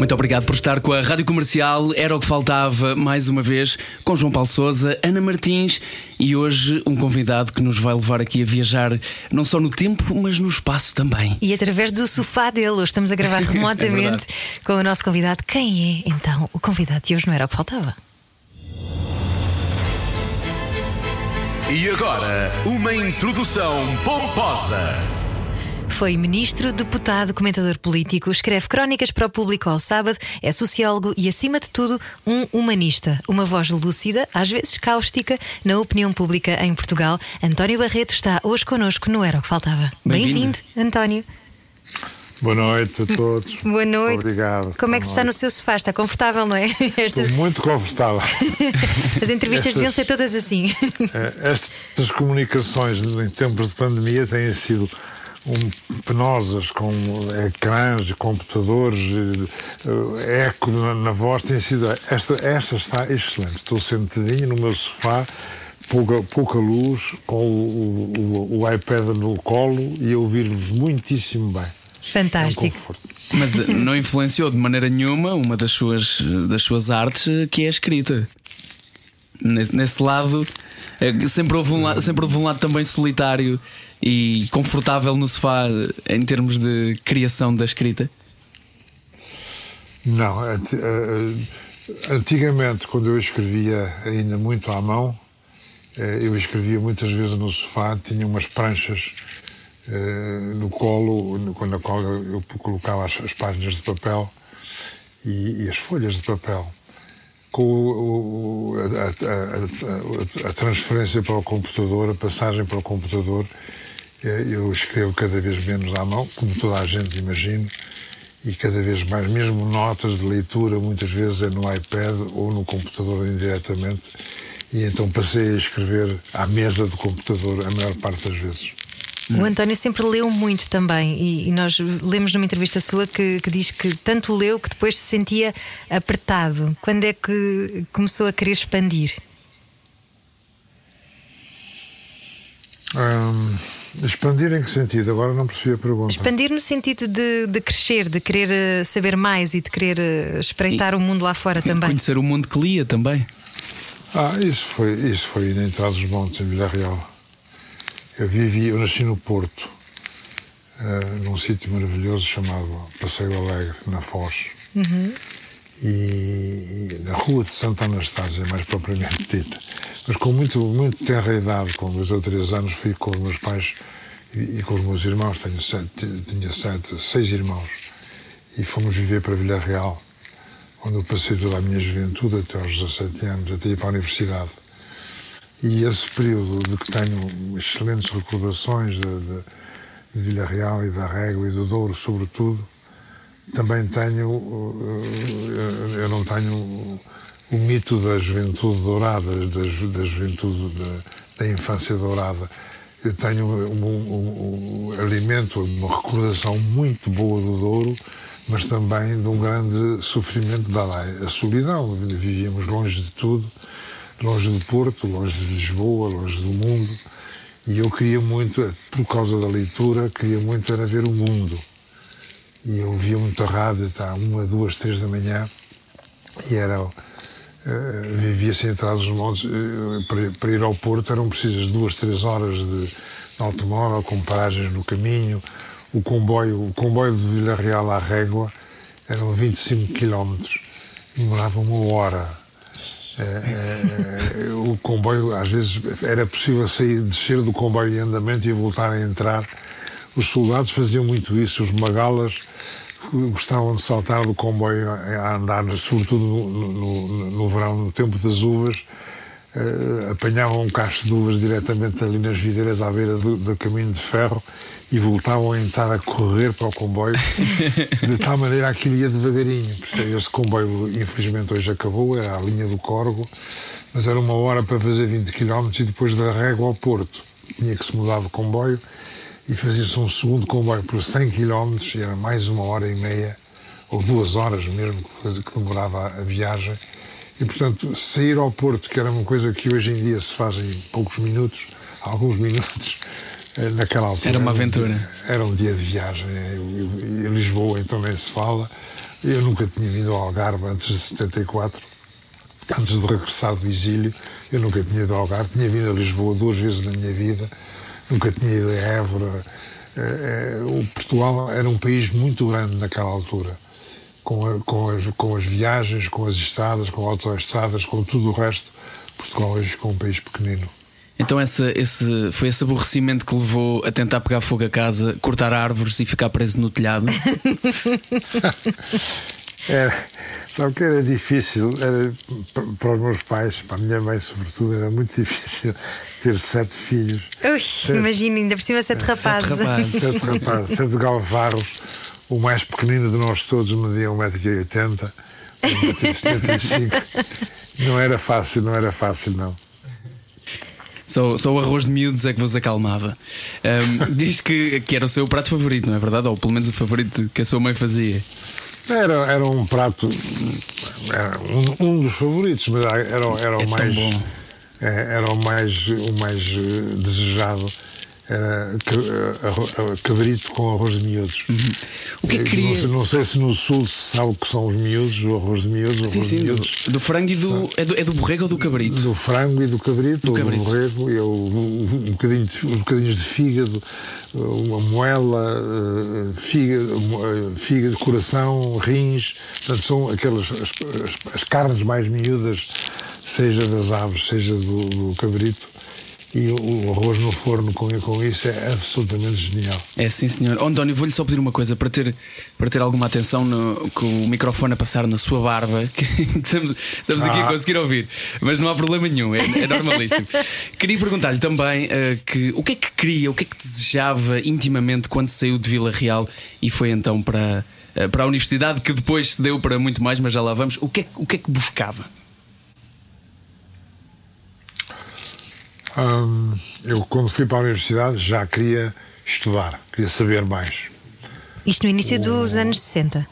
Muito obrigado por estar com a Rádio Comercial. Era o que faltava mais uma vez com João Paulo Souza, Ana Martins e hoje um convidado que nos vai levar aqui a viajar não só no tempo, mas no espaço também. E através do sofá dele, hoje estamos a gravar remotamente é com o nosso convidado. Quem é então o convidado de hoje? Não era o que faltava. E agora, uma introdução pomposa. Foi ministro, deputado, comentador político, escreve crónicas para o público ao sábado, é sociólogo e, acima de tudo, um humanista. Uma voz lúcida, às vezes cáustica, na opinião pública em Portugal. António Barreto está hoje connosco no Era o que Faltava. Bem-vindo, Bem António. Boa noite a todos. Boa noite. Obrigado. Como é que está no seu sofá? Está confortável, não é? Estas... Estou muito confortável. As entrevistas estas... deviam ser todas assim. Estas comunicações em tempos de pandemia têm sido um, penosas, com ecrãs, computadores, eh, eco na, na, voz, tem sido. Esta, esta está excelente. Estou sentadinho no meu sofá, pouca, pouca luz, com o, o, o iPad no colo e a ouvir-vos muitíssimo bem. Fantástico. É um Mas eh, não influenciou de maneira nenhuma uma das suas, das suas artes, eh, que é a escrita. Nesse, nesse lado, sempre houve, um, sempre houve um lado também solitário e confortável no sofá em termos de criação da escrita? Não. Antigamente, quando eu escrevia ainda muito à mão, eh, eu escrevia muitas vezes no sofá, tinha umas pranchas eh, no colo, na qual eu colocava as, páginas de papel e, as folhas de papel. Com a, a, a, a transferência para o computador, a passagem para o computador, eu escrevo cada vez menos à mão, como toda a gente imagina, e cada vez mais, mesmo notas de leitura, muitas vezes é no iPad ou no computador indiretamente, e então passei a escrever à mesa do computador a maior parte das vezes. O António sempre leu muito também, e, e nós lemos numa entrevista sua que, que, diz que tanto leu que depois se sentia apertado. Quando é que começou a querer expandir? Hum Expandir em que sentido? Agora não percebi a pergunta. Expandir no sentido de, de crescer, de querer eh, saber mais e de querer eh, espreitar e o mundo lá fora também. Conhecer o mundo que lia também. Ah, isso foi, isso foi na entrada dos montes, em Vila Real. Eu vivi, eu nasci no Porto, uh, num sítio maravilhoso chamado Passeio Alegre, na Foz. Uhum. E, na rua de Santa Anastásia, mais propriamente dita. Mas com muito, muito tenra idade, com dois ou três anos, fui com os meus pais e, e com os meus irmãos, tenho sete, tinha sete, seis irmãos, e fomos viver para Vila Real, onde eu passei toda a minha juventude, até aos 17 anos, até ir para a universidade. E esse período de que tenho excelentes recordações de, de, de Vila Real e da Régua e do Douro, sobretudo, também tenho, eh, eu não tenho o mito da juventude dourada, da, da juventude da, da, infância dourada. Eu tenho um, um, um, alimento, uma recordação muito boa do Douro, mas também de um grande sofrimento da lei, a solidão. Vivíamos longe de tudo, longe do Porto, longe de Lisboa, longe do mundo. E eu queria muito, por causa da leitura, queria muito era ver o mundo. E eu via muito a rádio, até uma, duas, três da manhã, e era eh, vivia-se em trás dos montes. Uh, para, ir ao Porto eram precisas duas, três horas de, de automóvel, com paragens no caminho. O comboio, o comboio de Vila Real à Régua eram 25 quilómetros, demorava uma hora. É, o comboio, às vezes, era possível sair, descer do comboio em andamento e voltar a entrar. Os soldados faziam muito isso, os magalas gostavam de saltar do comboio a andar, sobretudo no, no, no verão, no tempo das uvas, uh, apanhavam um cacho de uvas diretamente ali nas videiras à beira do, do, caminho de ferro e voltavam a entrar a correr para o comboio, de tal maneira que aquilo ia devagarinho. Esse comboio, infelizmente, hoje acabou, era a linha do Corgo, mas era uma hora para fazer 20 km e depois da Régua ao Porto. tinha que se mudar de comboio e fazia-se um segundo comboio por 100 km e era mais uma hora e meia, ou duas horas mesmo, que demorava a viagem. E, portanto, sair ao Porto, que era uma coisa que hoje em dia se faz em poucos minutos, alguns minutos, eh, naquela altura. Era uma aventura. Era um dia de viagem. Em Lisboa, então, nem se fala. Eu nunca tinha vindo ao Algarve antes de 74, antes de regressar do exílio. Eu nunca tinha ido ao Algarve. Tinha vindo a Lisboa duas vezes na minha vida nunca tinha ido a Évora. Eh, eh, o Portugal era um país muito grande naquela altura, com, a, com, as, com as viagens, com as estradas, com autoestradas, com tudo o resto. Portugal hoje ficou um país pequenino. Então esse, esse, foi esse aborrecimento que levou a tentar pegar fogo a casa, cortar árvores e ficar preso no telhado? era, sabe que era difícil, era, para os meus pais, para a minha mãe sobretudo, era muito difícil ter sete filhos. Ui, imagina, ainda por cima sete rapazes. Sete rapazes, sete, rapazes, sete galvarros. O mais pequenino de nós todos media 1,80m, 1,75m. Não era fácil, não era fácil, não. Só, só o arroz de miúdos é que vos acalmava. Um, diz que, que era o seu prato favorito, não é verdade? Ou pelo menos o favorito que a sua mãe fazia. Era, era um prato, era um, um dos favoritos, mas era, era o é mais. É, era o mais, o mais eh, desejado era cabrito com arroz de miúdos. Uhum. O que é que queria? Não sei, não sei, se no sul se sabe o que são os miúdos, o arroz de miúdos. Sim, sim, miúdos. Do, do, frango e do. É do, é do borrego ou do cabrito? Do frango e do cabrito, do, cabrito. do borrego, e o, um bocadinho de, uns bocadinhos de fígado, uma moela, eh, fígado, eh, fígado, coração, rins. Portanto, são aquelas as, as, as carnes mais miúdas seja das aves, seja do, do cabrito. E o arroz no forno com, com isso é absolutamente genial. É sim, senhor. Oh, António, vou-lhe só pedir uma coisa para ter, para ter alguma atenção no, com o microfone a passar na sua barba, que estamos, estamos ah. aqui a ah. conseguir ouvir, mas não há problema nenhum, é, é normalíssimo. queria perguntar-lhe também uh, que, o que é que queria, o que é que desejava intimamente quando saiu de Vila Real e foi então para, uh, para a universidade, que depois se deu para muito mais, mas já lá vamos. O que é, o que, é que buscava? Hum, eu, quando fui para a universidade, já queria estudar, queria saber mais. Isto no início dos anos 60?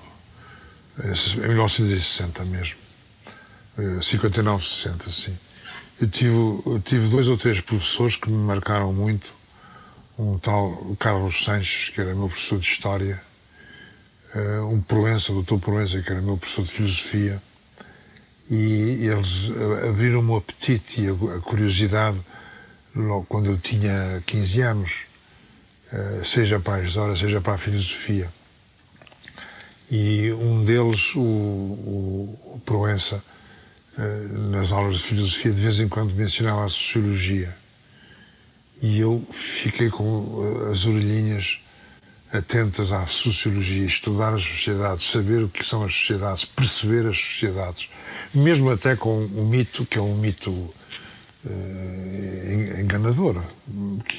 Em 1960 mesmo. 59, 60, sim. Eu tive, eu tive dois ou três professores que me marcaram muito. Um tal Carlos Sanches, que era meu professor de História, eh, um Proença, o Dr. Proença, que era meu professor de Filosofia, e eles abriram-me o apetite e a curiosidade logo quando eu tinha 15 anos, eh, seja para a história, seja para a filosofia. E um deles, o, o, o Proença, eh, nas aulas de filosofia, de vez em quando mencionava a sociologia. E eu fiquei com as orelhinhas atentas à sociologia, estudar as sociedades, saber o que são as sociedades, perceber as sociedades, mesmo até com o mito, que é um mito enganadora,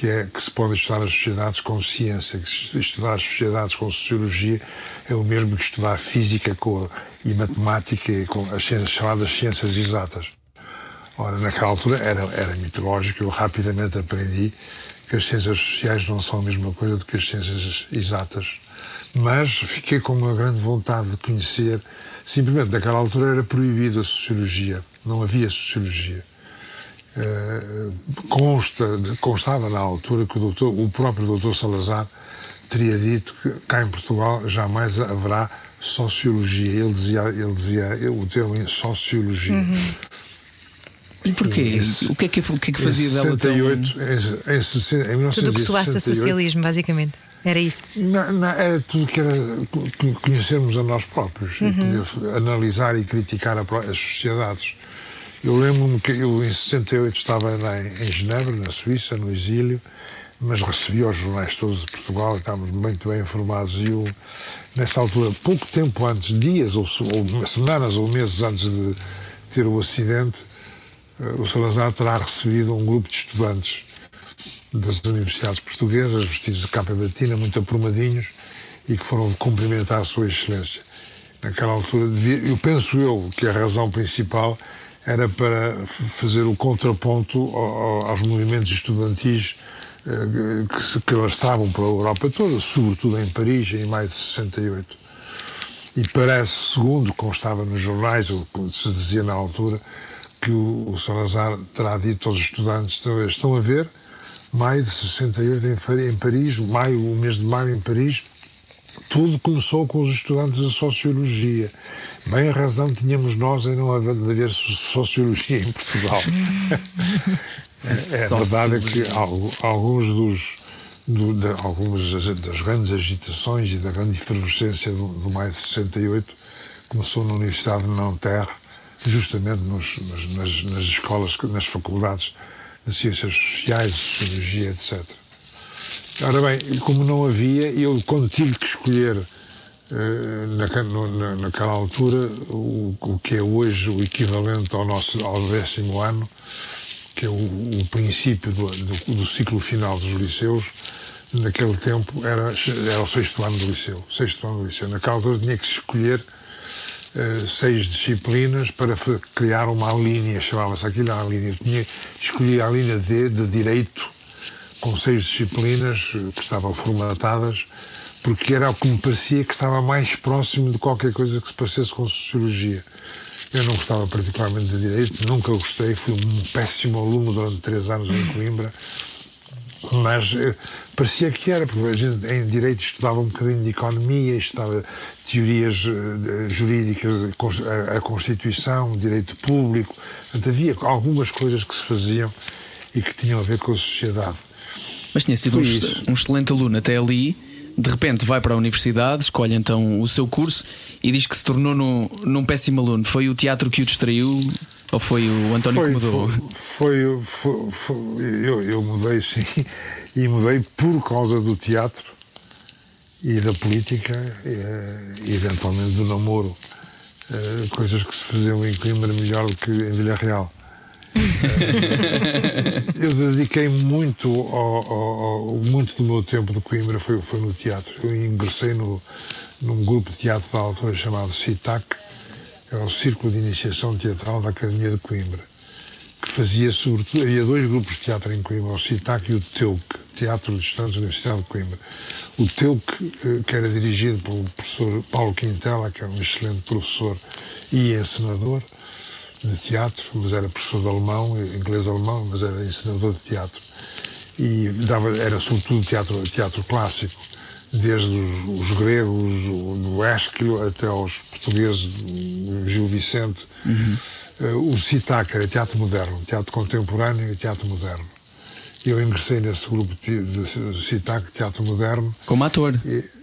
que é que se pode estudar as sociedades com ciência, que estudar as sociedades com sociologia é o mesmo que estudar física com, e matemática e com as ciências, chamadas ciências exatas. Ora, naquela altura era, era mitológico, eu rapidamente aprendi que as ciências sociais não são a mesma coisa do que as ciências exatas. Mas fiquei com uma grande vontade de conhecer. Simplesmente, naquela altura era proibida a sociologia, não havia sociologia. Eh, consta, constava na altura que o, doutor, o próprio doutor Salazar teria dito que cá em Portugal jamais haverá sociologia. Ele dizia, ele dizia o termo sociologia. Uhum. E porquê? o, que é que, o que é que fazia dela tão... em, em, em Tudo que soasse a socialismo, basicamente. Era isso? Não, não, era tudo que era conhecermos a nós próprios, uhum. analisar e criticar as sociedades. Eu lembro-me que eu, em 68, estava em, Genebra, na Suíça, no exílio, mas recebi os jornais todos de Portugal estávamos muito bem informados. E eu, nessa altura, pouco tempo antes, dias ou, ou semanas ou meses antes de ter o acidente, eh, o Salazar terá recebido um grupo de estudantes das universidades portuguesas, vestidos de capa batina, muito aprumadinhos, e que foram cumprimentar Sua Excelência. Naquela altura, eu penso eu que a razão principal era para fazer o contraponto aos movimentos estudantis eh, que se que alastravam pela Europa toda, sobretudo em Paris, em maio de 68. E parece, segundo constava nos jornais, ou se dizia na altura, que o, Salazar terá dito aos estudantes: estão, estão a ver, maio de 68 em, em Paris, maio, o mês de maio em Paris, tudo começou com os estudantes de Sociologia. Bem a razão tínhamos nós em não haver, Sociologia em Portugal. É, é verdade é que algu- alguns dos, do- de- algumas das, das grandes agitações e da grande efervescência do, do maio de 68 começou na Universidade de Nanterre, justamente nos, nas, nas, escolas, nas faculdades de Ciências Sociais, de Sociologia, etc. Ora bem, como não havia, eu quando tive que escolher na- naquela altura o, o que é hoje o equivalente ao nosso ao décimo ano, que é o, o princípio do, do- do ciclo final dos liceus, naquele tempo era, era o sexto ano do liceu. Sexto ano do liceu. Naquela altura tinha que escolher eh, seis disciplinas para criar uma linha, chamava-se aquilo a linha. Eu tinha escolhi a linha D de Direito, com seis disciplinas eh, que estavam formatadas, porque era o que me parecia que estava mais próximo de qualquer coisa que se parecesse com Sociologia. Eu não gostava particularmente de Direito, nunca gostei, fui um péssimo aluno durante três anos em Coimbra, mas eh, parecia que era, porque a gente em Direito estudava um bocadinho de Economia, estudava teorias eh, jurídicas, a, Constituição, Direito Público, portanto havia algumas coisas que se faziam e que tinham a ver com a sociedade. Mas tinha sido um, um excelente aluno até ali. De repente vai para a universidade, escolhe então o seu curso e diz que se tornou num, num péssimo aluno. Foi o teatro que o distraiu ou foi o António que mudou? Foi, foi, foi- foi- eu, eu mudei sim, e mudei por causa do teatro e da política eh, e eventualmente do namoro. Eh, Coisas que se faziam em Coimbra melhor do que em Vila Real. Eu dediquei muito, ao, ao- ao- muito do meu tempo de Coimbra foi, foi no teatro. Eu ingressei no, num grupo de teatro da altura chamado CITAC, era o Círculo de Iniciação Teatral da Academia de Coimbra, que fazia sobretudo, havia dois grupos de teatro em Coimbra, o CITAC e o TEUC, Teatro de Estudantes da Universidade de Coimbra. O TEUC, eh, que era dirigido pelo professor Paulo Quintela, que era um excelente professor e encenador de teatro, mas era professor de alemão, inglês-alemão, mas era encenador de teatro. E dava, era sobretudo teatro, teatro clássico, desde os, os gregos, do, Ésquilo até aos portugueses, do Gil Vicente. Eh, o CITAC era teatro moderno, teatro contemporâneo e teatro moderno. Eu ingressei nesse grupo de, de, de CITAC, teatro moderno, Como ator. e, como ator.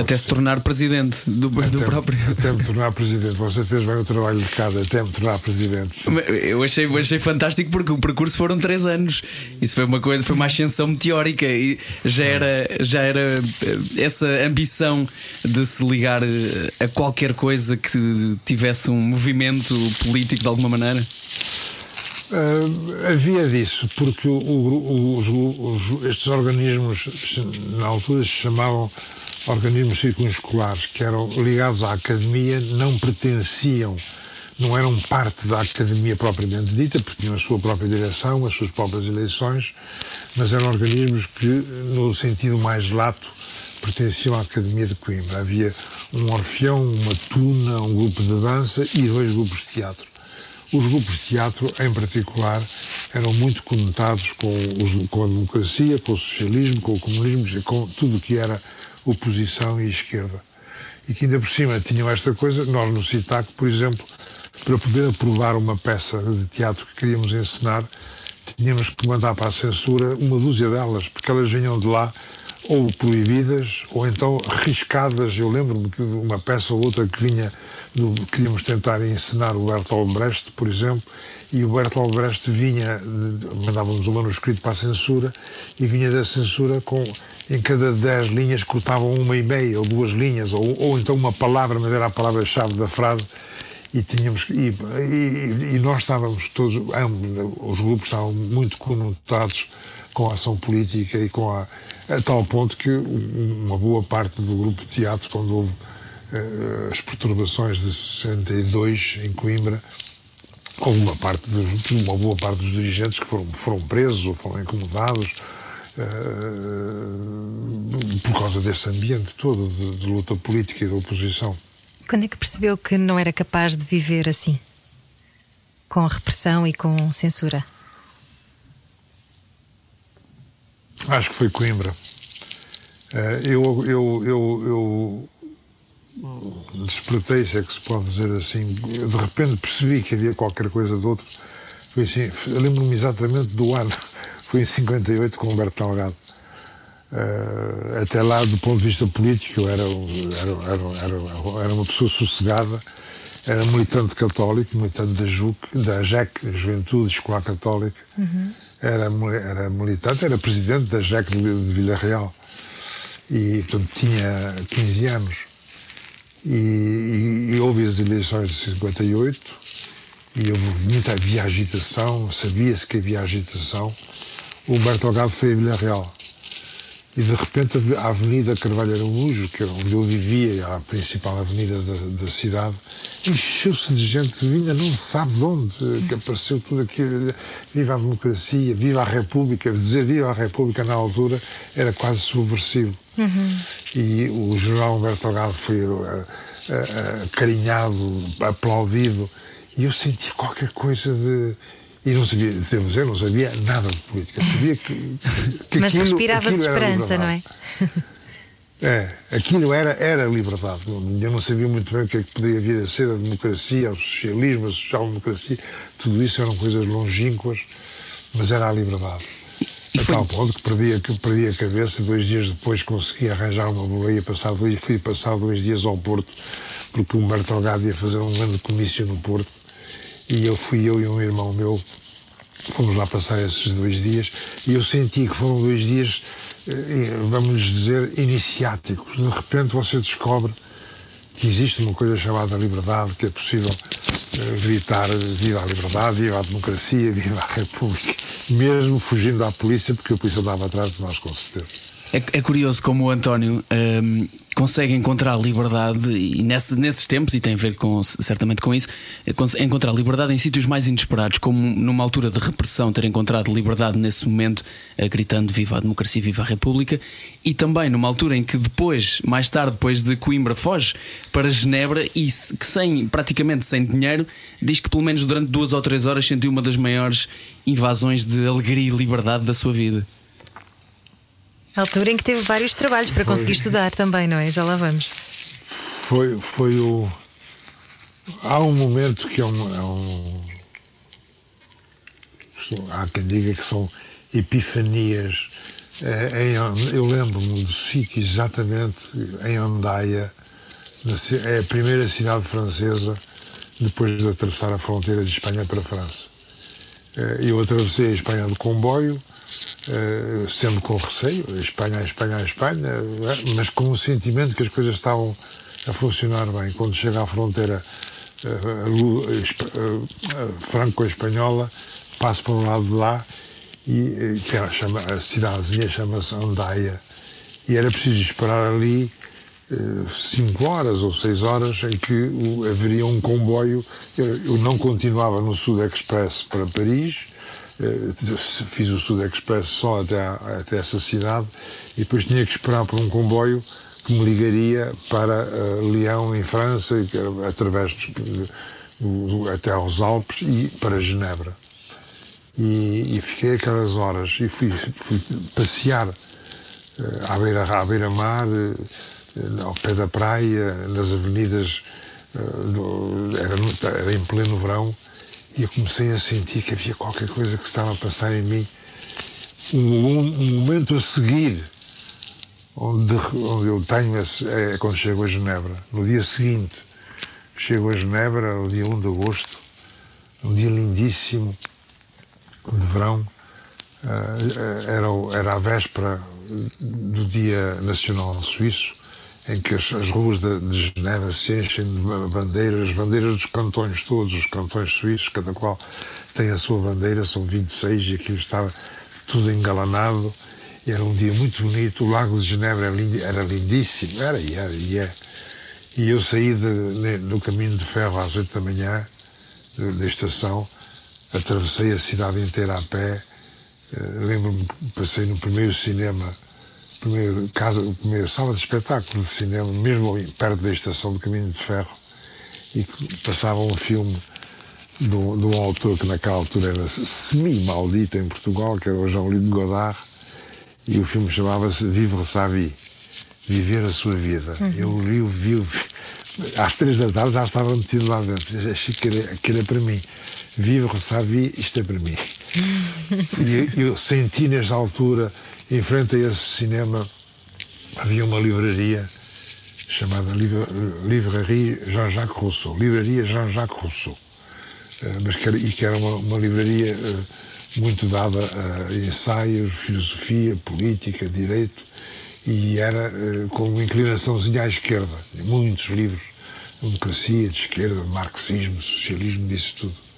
Até se tornar presidente do, do Até- próprio. Até me tornar presidente. Você fez bem o trabalho de casa, até me tornar presidente. Eu achei, eu achei fantástico porque o percurso foram três anos. Isso foi uma coisa, foi uma ascensão meteórica e já era, já era eh, essa ambição de se ligar eh, a qualquer coisa que tivesse um movimento político de alguma maneira. Ah, havia disso, porque o- o- os, os- estes organismos, na altura, se chamavam organismos circunscolares, que eram ligados à academia, não pertenciam, não eram parte da academia propriamente dita, porque tinham a sua própria direção, as suas próprias eleições, mas eram organismos que, no sentido mais lato, pertenciam à Academia de Coimbra. Havia um orfeão, uma tuna, um grupo de dança e dois grupos de teatro. Os grupos de teatro, em particular, eram muito conotados com, os- com a democracia, com o socialismo, com o comunismo, com tudo o que era oposição e esquerda. E que ainda por cima tinham esta coisa, nós no CITAC, por exemplo, para poder aprovar uma peça de teatro que queríamos encenar, tínhamos que mandar para a censura uma dúzia delas, porque elas vinham de lá ou proibidas ou então riscadas. Eu lembro-me que uma peça ou outra que vinha, do, queríamos tentar encenar o Bertolt Brecht, por exemplo, e o Bertolt Brecht vinha, mandávamos um manuscrito para a censura e vinha da censura com, em cada dez linhas cortavam uma e meia ou duas linhas, ou, ou então uma palavra, mas era a palavra-chave da frase. E tínhamos e, e- e nós estávamos todos ambos, os grupos estavam muito conotados com a ação política e com a a tal ponto que um- uma boa parte do grupo de teatro quando houve eh, as perturbações de 62 em Coimbra houve uma parte dos, uma boa parte dos dirigentes que foram foram presos ou foram incomodados por causa desse ambiente todo de, de luta política e da oposição. Quando é que percebeu que não era capaz de viver assim? Com repressão e com censura? Acho que foi Coimbra. Eh, eu, eu, eu, eu despertei, se é que se pode dizer assim, de repente percebi que havia qualquer coisa de outro. Foi assim, lembro-me exatamente do ano, foi em 58 com Humberto Delgado. Uh, até lá, do ponto de vista político, eu era, era, era, era, uma pessoa sossegada, era militante católico, militante da JUC, da JEC, Juventude Escolar Católica, uhum. era, era militante, era presidente da JEC de, de Vila Real e, portanto, tinha 15 anos. E, e, e houve as eleições de 58 e houve muita, havia agitação, sabia-se que havia agitação. O Humberto Delgado foi a Vila Real e de repente a Avenida Carvalho Araújo, que era onde eu vivia, era a principal avenida da, da cidade, encheu-se de gente vinha, não se sabe de onde, que apareceu tudo aquilo. Viva a democracia, viva a República. Dizer viva a República na altura era quase subversivo. Uhum. E o general Humberto Delgado foi uh, uh, carinhado, aplaudido, e eu senti qualquer coisa de e não sabia, devo dizer, não sabia nada de política. Sabia que. que Mas respirava-se esperança, não é? É, aquilo era, era liberdade. Eu não sabia muito bem o que é que poderia vir a ser a democracia, o socialismo, a social-democracia. Tudo isso eram coisas longínquas, mas era a liberdade. E a foi... tal ponto que perdi, que perdi a cabeça. Dois dias depois consegui arranjar uma boleia. Passar, fui passar dois dias ao Porto, porque o Humberto Delgado ia fazer um grande comício no Porto e eu fui eu e um irmão meu, fomos lá passar esses dois dias e eu senti que foram dois dias, eh, vamos dizer, iniciáticos. De repente você descobre que existe uma coisa chamada liberdade, que é possível eh, gritar viva a liberdade, viva a democracia, viva a república, mesmo fugindo à polícia, porque a polícia andava atrás de nós, com certeza. É, é curioso como o António um, consegue encontrar liberdade e nesse, nesses tempos, e tem a ver com, certamente com isso, é encontrar liberdade em sítios mais inesperados, como numa altura de repressão, ter encontrado liberdade nesse momento, uh, gritando Viva a democracia, Viva a República, e também numa altura em que depois, mais tarde, depois de Coimbra, foge para Genebra e que sem, praticamente sem dinheiro, diz que pelo menos durante duas ou três horas sentiu uma das maiores invasões de alegria e liberdade da sua vida. A altura em que teve vários trabalhos para foi, conseguir estudar também, não é? Já lá vamos. Foi, foi o. Há um momento que é um. É um... Há quem diga que são epifanias. É, em, eu lembro-me do sítio exatamente em Andaia, é a primeira cidade francesa depois de atravessar a fronteira de Espanha para a França. É, eu atravessei a Espanha de comboio uh, sempre com receio, Espanha, Espanha, Espanha, é? mas com o sentimento que as coisas estavam a funcionar bem. Quando chega à fronteira uh, franco-espanhola, passo para um lado de lá e que ela chama, a cidadezinha chama-se Andaia e era preciso esperar ali cinco horas ou seis horas em que haveria um comboio. Eu não continuava no Sud Express para Paris, eh, fiz o Sud Express só até, até essa cidade e depois tinha que esperar por um comboio que me ligaria para uh, Lyon, em França, através dos, do, até aos Alpes e para Genebra. E, e fiquei aquelas horas e fui, fui passear uh, à beira-mar, beira uh, ao pé da praia, nas avenidas, do, era, era em pleno verão, e eu comecei a sentir que havia qualquer coisa que estava a passar em mim. Um, um momento a seguir, onde, onde eu tenho, esse, é quando chego a Genebra. No dia seguinte, chego a Genebra, no dia 1 de agosto, um dia lindíssimo, de verão. Uh, era, era a véspera do Dia Nacional Suíço em que as, as ruas de, de se enchem de bandeiras, bandeiras dos cantões todos, os cantões suíços, cada qual tem a sua bandeira, são 26 e aquilo estava tudo engalanado. Era um dia muito bonito, o Lago de Genebra era, lind, era lindíssimo, era e era e é. E eu saí de, no caminho de ferro às 8 da manhã, da estação, atravessei a cidade inteira a pé, Uh, Lembro-me que passei no primeiro cinema, primeiro casa, primeira sala de espetáculo de cinema, mesmo ali, perto da estação do Caminho de Ferro, e que passava um filme de um, de um autor que naquela altura era semi-maldito em Portugal, que era o Jean-Luc Godard, e o filme chamava-se Vivre sa vie, Viver a Sua Vida. Eu li o vi, às três da tarde já estava metido lá dentro, achei que era, que era para mim. Vivre sa vie, isto é para mim. e eu senti nesta altura, em frente a esse cinema, havia uma livraria chamada Livraria Jean-Jacques Rousseau, Livraria Jean-Jacques Rousseau. Uh, mas que era, e que era uma, uma livraria uh, muito dada a ensaios, filosofia, política, direito, e era uh, com uma inclinaçãozinha à esquerda. Muitos livros, democracia, de esquerda, marxismo, socialismo, disso tudo.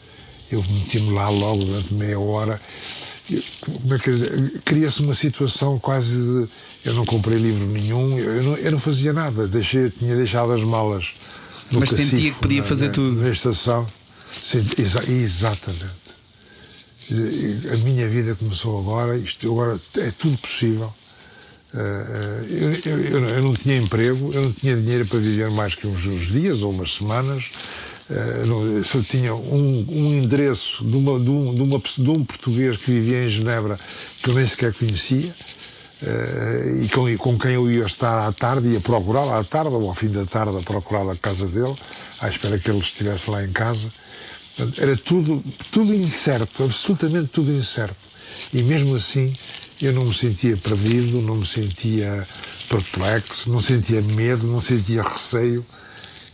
Eu meti-me lá logo durante meia hora. Como é que? Cria-se uma situação quase de. Eu não comprei livro nenhum, eu não, eu não fazia nada, deixei, tinha deixado as malas. No Mas cacifo, sentia que podia na, fazer na, tudo. Na estação. Senti, exa, exatamente. A minha vida começou agora, isto agora é tudo possível. Eu, eu, eu, eu, não tinha emprego, eu não tinha dinheiro para viver mais que uns, uns dias ou umas semanas. Eu só tinha um, um endereço de, uma, de, um, de, uma, de um português que vivia em Genebra que eu nem sequer conhecia. e com, com quem eu ia estar à tarde, ia procurá-lo à tarde ou ao fim da tarde a procurá-lo casa dele, à espera que ele estivesse lá em casa. Era tudo, tudo incerto, absolutamente tudo incerto. E mesmo assim eu não me sentia perdido, não me sentia perplexo, não sentia medo, não sentia receio.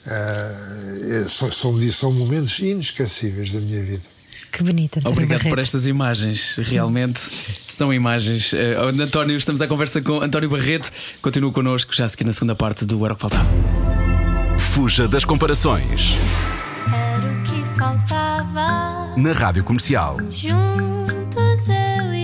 Uh, são, são momentos inesquecíveis da minha vida. Que bonita, Obrigado Barreto. por estas imagens. Realmente são imagens. Uh, António, estamos à conversa com António Barreto. Continua connosco já aqui na segunda parte do Era o que Faltava. Fuja das comparações. Era o que faltava. Na Rádio Comercial. Juntos eu e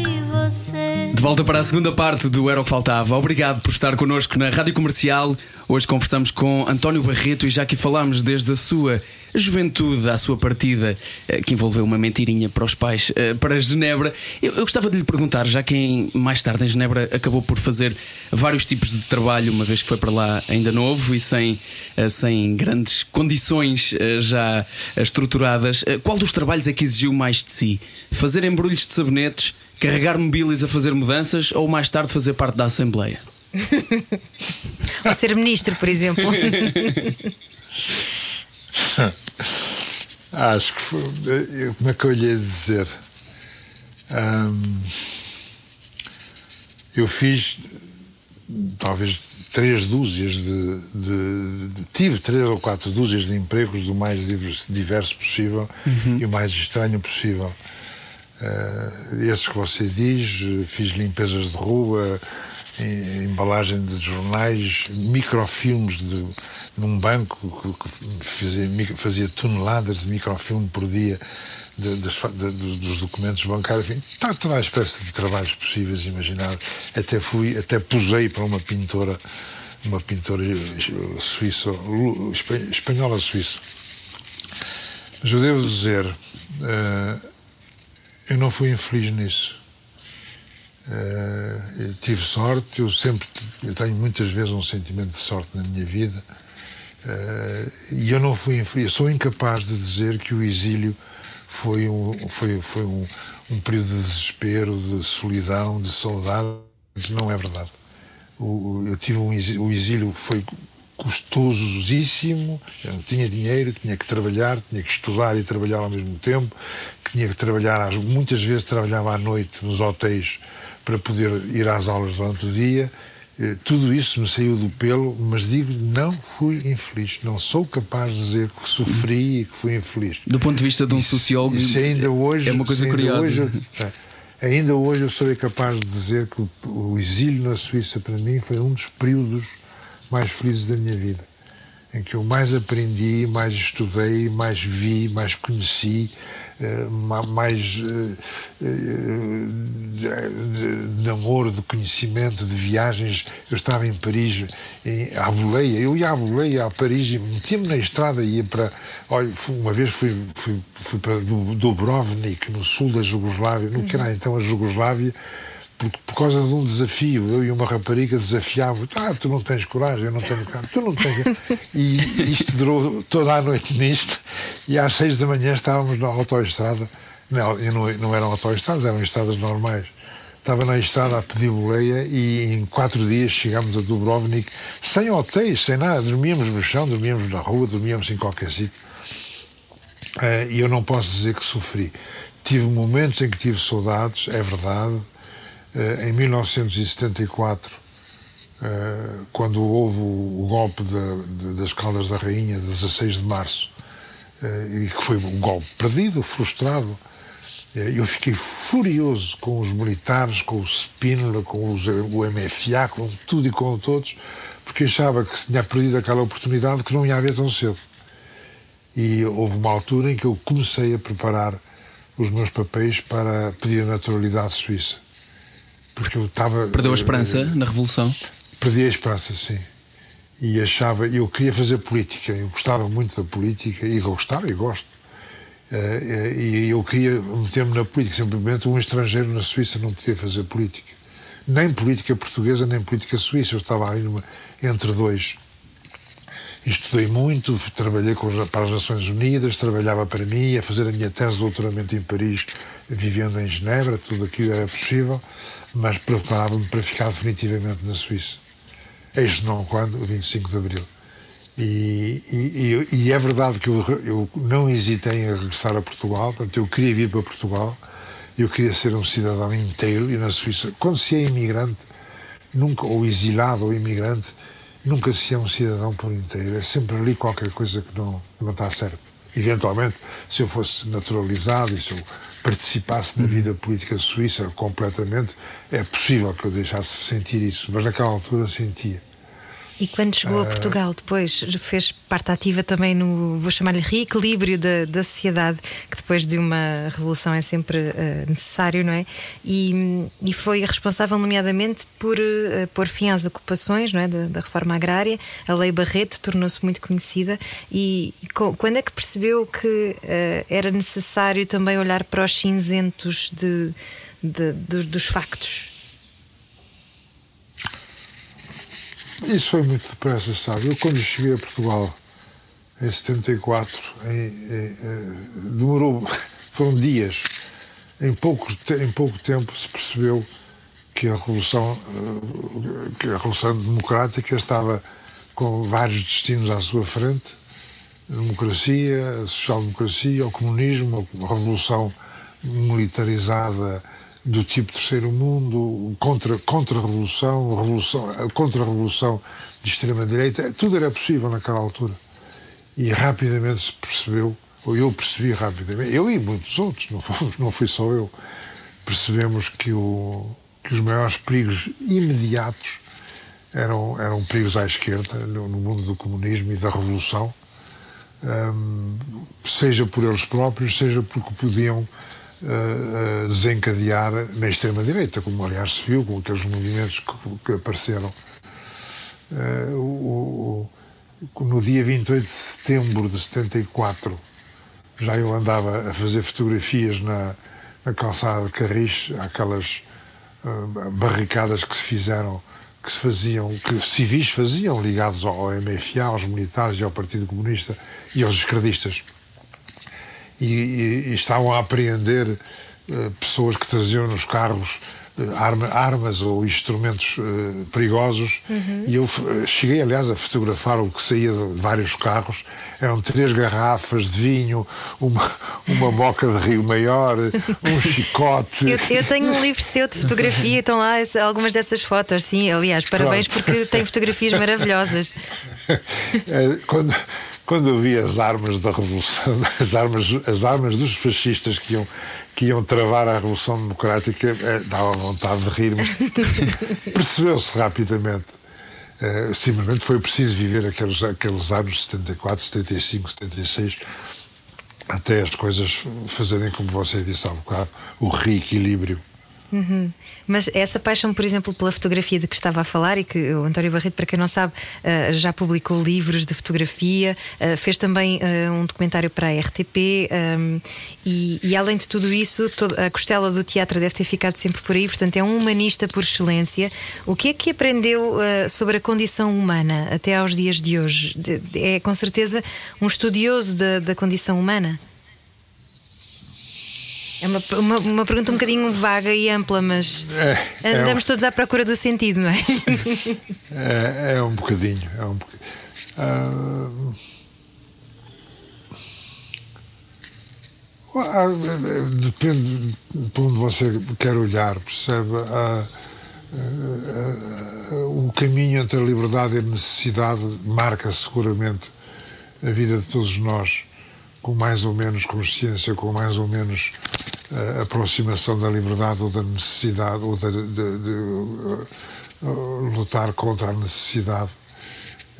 você. De volta para a segunda parte do Era o que Faltava. Obrigado por estar connosco na Rádio Comercial. Hoje conversamos com António Barreto e já aqui falámos desde a sua juventude à sua partida, eh, que envolveu uma mentirinha para os pais, eh, para Genebra. Eu, gostava de lhe perguntar, já que em, mais tarde em Genebra acabou por fazer vários tipos de trabalho, uma vez que foi para lá ainda novo e sem, eh, sem grandes condições já estruturadas, qual dos trabalhos é que exigiu mais de si? Fazer embrulhos de sabonetes? Carregar mobílias a fazer mudanças ou mais tarde fazer parte da Assembleia? Ou ser ministro, por exemplo. Acho que foi. Como é que eu lhe ia dizer? Hum, eu fiz talvez três dúzias de, de, de, Tive três ou quatro dúzias de empregos do mais diverso, diverso possível uhum. e o mais estranho possível. Uh, esses que você diz, fiz limpezas de rua, embalagem de jornais, microfilmes de, num banco que, fazia, fazia toneladas de microfilme por dia de, de, dos documentos bancários, enfim, está toda a espécie de trabalhos possíveis imaginar. Até fui, até posei para uma pintora, uma pintora suíça, espanhola suíça. Mas eu devo dizer, uh, eu não fui infeliz nisso. Uh, tive sorte, eu sempre eu tenho muitas vezes um sentimento de sorte na minha vida uh, e eu não fui infeliz, sou incapaz de dizer que o exílio foi um, foi, foi um, um período de desespero, de solidão, de saudade, não é verdade. O, eu tive um exílio, o exílio foi custosíssimo, eu não tinha dinheiro, tinha que trabalhar, tinha que estudar e trabalhar ao mesmo tempo, tinha que trabalhar, muitas vezes trabalhava à noite nos hotéis para poder ir às aulas durante o dia. Tudo isso me saiu do pelo, mas digo, não fui infeliz. Não sou capaz de dizer que sofri e que fui infeliz. Do ponto de vista de um sociólogo, isso ainda hoje, é uma coisa curiosa. Hoje, é, ainda hoje eu serei capaz de dizer que o exílio na Suíça, para mim, foi um dos períodos mais felizes da minha vida. Em que eu mais aprendi, mais estudei, mais vi, mais conheci, eh, mais de, de, namoro, de conhecimento, de viagens. Eu estava em Paris, em, à boleia. Eu ia à boleia, a Paris, e metia-me na estrada e ia para. Olha, uma vez fui, fui, fui para Dubrovnik, no sul da Jugoslávia, no que era então a Jugoslávia por, por causa de um desafio. Eu e uma rapariga desafiávamos. Ah, tu não tens coragem, eu não tenho coragem, tu não tens. E isto durou toda a noite nisto. E às seis da manhã estávamos na autoestrada. Não, não, não eram autoestradas, eram estradas normais. Estava na estrada a pedir boleia e em quatro dias chegámos a Dubrovnik sem hotéis, sem nada. Dormíamos no chão, dormíamos na rua, dormíamos em qualquer sítio. Uh, e eu não posso dizer que sofri. Tive momentos em que tive saudades, é verdade, eh, em 1974, eh, quando houve o golpe das Caldas da Rainha, 16 de março, eh, e que foi um golpe perdido, frustrado, eu fiquei furioso com os militares, com o Spínola, com os, o MFA, com tudo e com todos, porque achava que se tinha perdido aquela oportunidade que não ia haver tão cedo. E houve uma altura em que eu comecei a preparar os meus papéis para pedir a naturalidade suíça porque eu estava. Perdeu a esperança uh, na Revolução? Perdi a esperança, sim. E achava, eu queria fazer política, eu gostava muito da política, e gostava e gosto. Uh, e eu queria meter-me na política, simplesmente um estrangeiro na Suíça não podia fazer política. Nem política portuguesa, nem política suíça. Eu estava aí numa, entre dois. Estudei muito, trabalhei para as Nações Unidas, trabalhava para mim, a fazer a minha tese de doutoramento em Paris, vivendo em Genebra, tudo aquilo era possível mas preparava-me para ficar definitivamente na Suíça. Eis não quando, o 25 de Abril. E, e, e, é verdade que eu, eu, não hesitei em regressar a Portugal, portanto, eu queria vir para Portugal, eu queria ser um cidadão inteiro, e na Suíça, quando se é imigrante, nunca, ou exilado ou imigrante, nunca se é um cidadão por inteiro, é sempre ali qualquer coisa que não, não está certo. Eventualmente, se eu fosse naturalizado e se eu participasse na vida política suíça completamente, é possível que eu deixasse de sentir isso, mas naquela altura sentia. E quando chegou a ah. Portugal, depois fez parte ativa também no, vou chamar-lhe, reequilíbrio da, da sociedade, que depois de uma revolução é sempre uh, necessário, não é? E, e foi responsável, nomeadamente, por uh, pôr fim às ocupações não é? da, da reforma agrária. A Lei Barreto tornou-se muito conhecida. E quando é que percebeu que uh, era necessário também olhar para os cinzentos de, de dos, dos factos? Isso foi muito depressa, sabe? Eu, quando cheguei a Portugal, em 74, em, em, em, demorou. foram dias. Em pouco, em pouco tempo se percebeu que a Revolução, eh, que a Revolução Democrática estava com vários destinos à sua frente a democracia, a social-democracia, o comunismo, a revolução militarizada do tipo terceiro mundo, contra, contra a revolução, revolução, contra a revolução de extrema-direita, tudo era possível naquela altura. E rapidamente se percebeu, ou eu percebi rapidamente, eu e muitos outros, não, não fui só eu, percebemos que, o, que os maiores perigos imediatos eram, eram perigos à esquerda, no, no mundo do comunismo e da revolução, um, seja por eles próprios, seja porque podiam desencadear na extrema-direita, como aliás se viu com aqueles movimentos que, apareceram. O, no dia 28 de setembro de 74, já eu andava a fazer fotografias na, na calçada de Carris, aquelas uh, barricadas que se fizeram, que se faziam, que civis faziam, ligados ao MFA, aos militares e ao Partido Comunista e aos esquerdistas e, e, e estavam a apreender uh, pessoas que traziam nos carros uh, arma, armas ou instrumentos uh, perigosos. Uhum. e eu cheguei aliás a fotografar o que saía de vários carros. Eram três garrafas de vinho uma, uma boca de rio maior um chicote. Eu, eu, tenho um livro seu de fotografia estão lá algumas dessas fotos. Sim, aliás, parabéns Pronto. porque tem fotografias maravilhosas. Quando quando eu vi as armas da Revolução, as armas, as armas dos fascistas que iam, que iam travar a Revolução Democrática, é, dava vontade de rir, mas percebeu-se rapidamente. É, simplesmente foi preciso viver aqueles, aqueles anos 74, 75, 76 até as coisas fazerem, como você disse há um bocado, o reequilíbrio. Uhum. Mas essa paixão, por exemplo, pela fotografia de que estava a falar e que o António Barreto, para quem não sabe, eh, já publicou livros de fotografia, eh, fez também eh, um documentário para a RTP ehm, e, e além de tudo isso, a costela do teatro deve ter ficado sempre por aí, portanto é um humanista por excelência. O que é que aprendeu sobre a condição humana até aos dias de hoje? É com certeza um estudioso da, da condição humana? É uma, uma, uma, pergunta um bocadinho vaga e ampla, mas é, é andamos é um, todos à procura do sentido, não é? É, é um bocadinho. É um Uh, depende de onde você quer olhar, percebe? Uh, uh, o caminho entre a liberdade e a necessidade marca seguramente a vida de todos nós, com mais ou menos consciência, com mais ou menos a aproximação da liberdade ou da necessidade ou de, de, de uh, lutar contra a necessidade.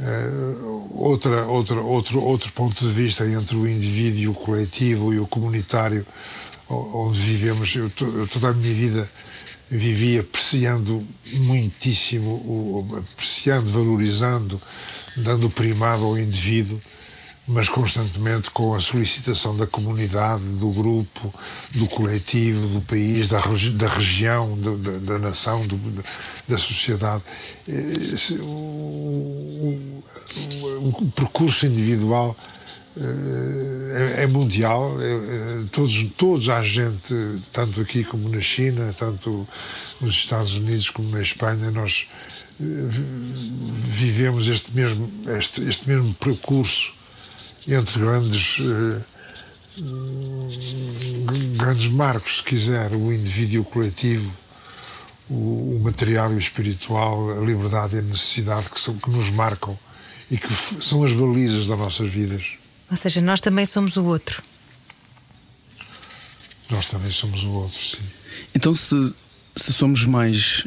Uh, outra, outra, outro, outro ponto de vista entre o indivíduo e o coletivo e o comunitário onde vivemos. Eu, eu toda a minha vida vivi apreciando muitíssimo, apreciando, valorizando, dando primado ao indivíduo mas constantemente com a solicitação da comunidade, do grupo, do coletivo, do país, da, regi da região, do, da, da, nação, do, da sociedade. Esse, o, o, o, percurso individual é, é mundial, é, é, todos, todos há gente, tanto aqui como na China, tanto nos Estados Unidos como na Espanha, nós eh, vivemos este mesmo, este, este mesmo percurso entre grandes, uh, grandes marcos, se quiser, o indivíduo e o coletivo, o, o, material e o espiritual, a liberdade e a necessidade que, são, que nos marcam e que são as balizas das nossas vidas. Ou seja, nós também somos o outro. Nós também somos o outro, sim. Então, se, se somos mais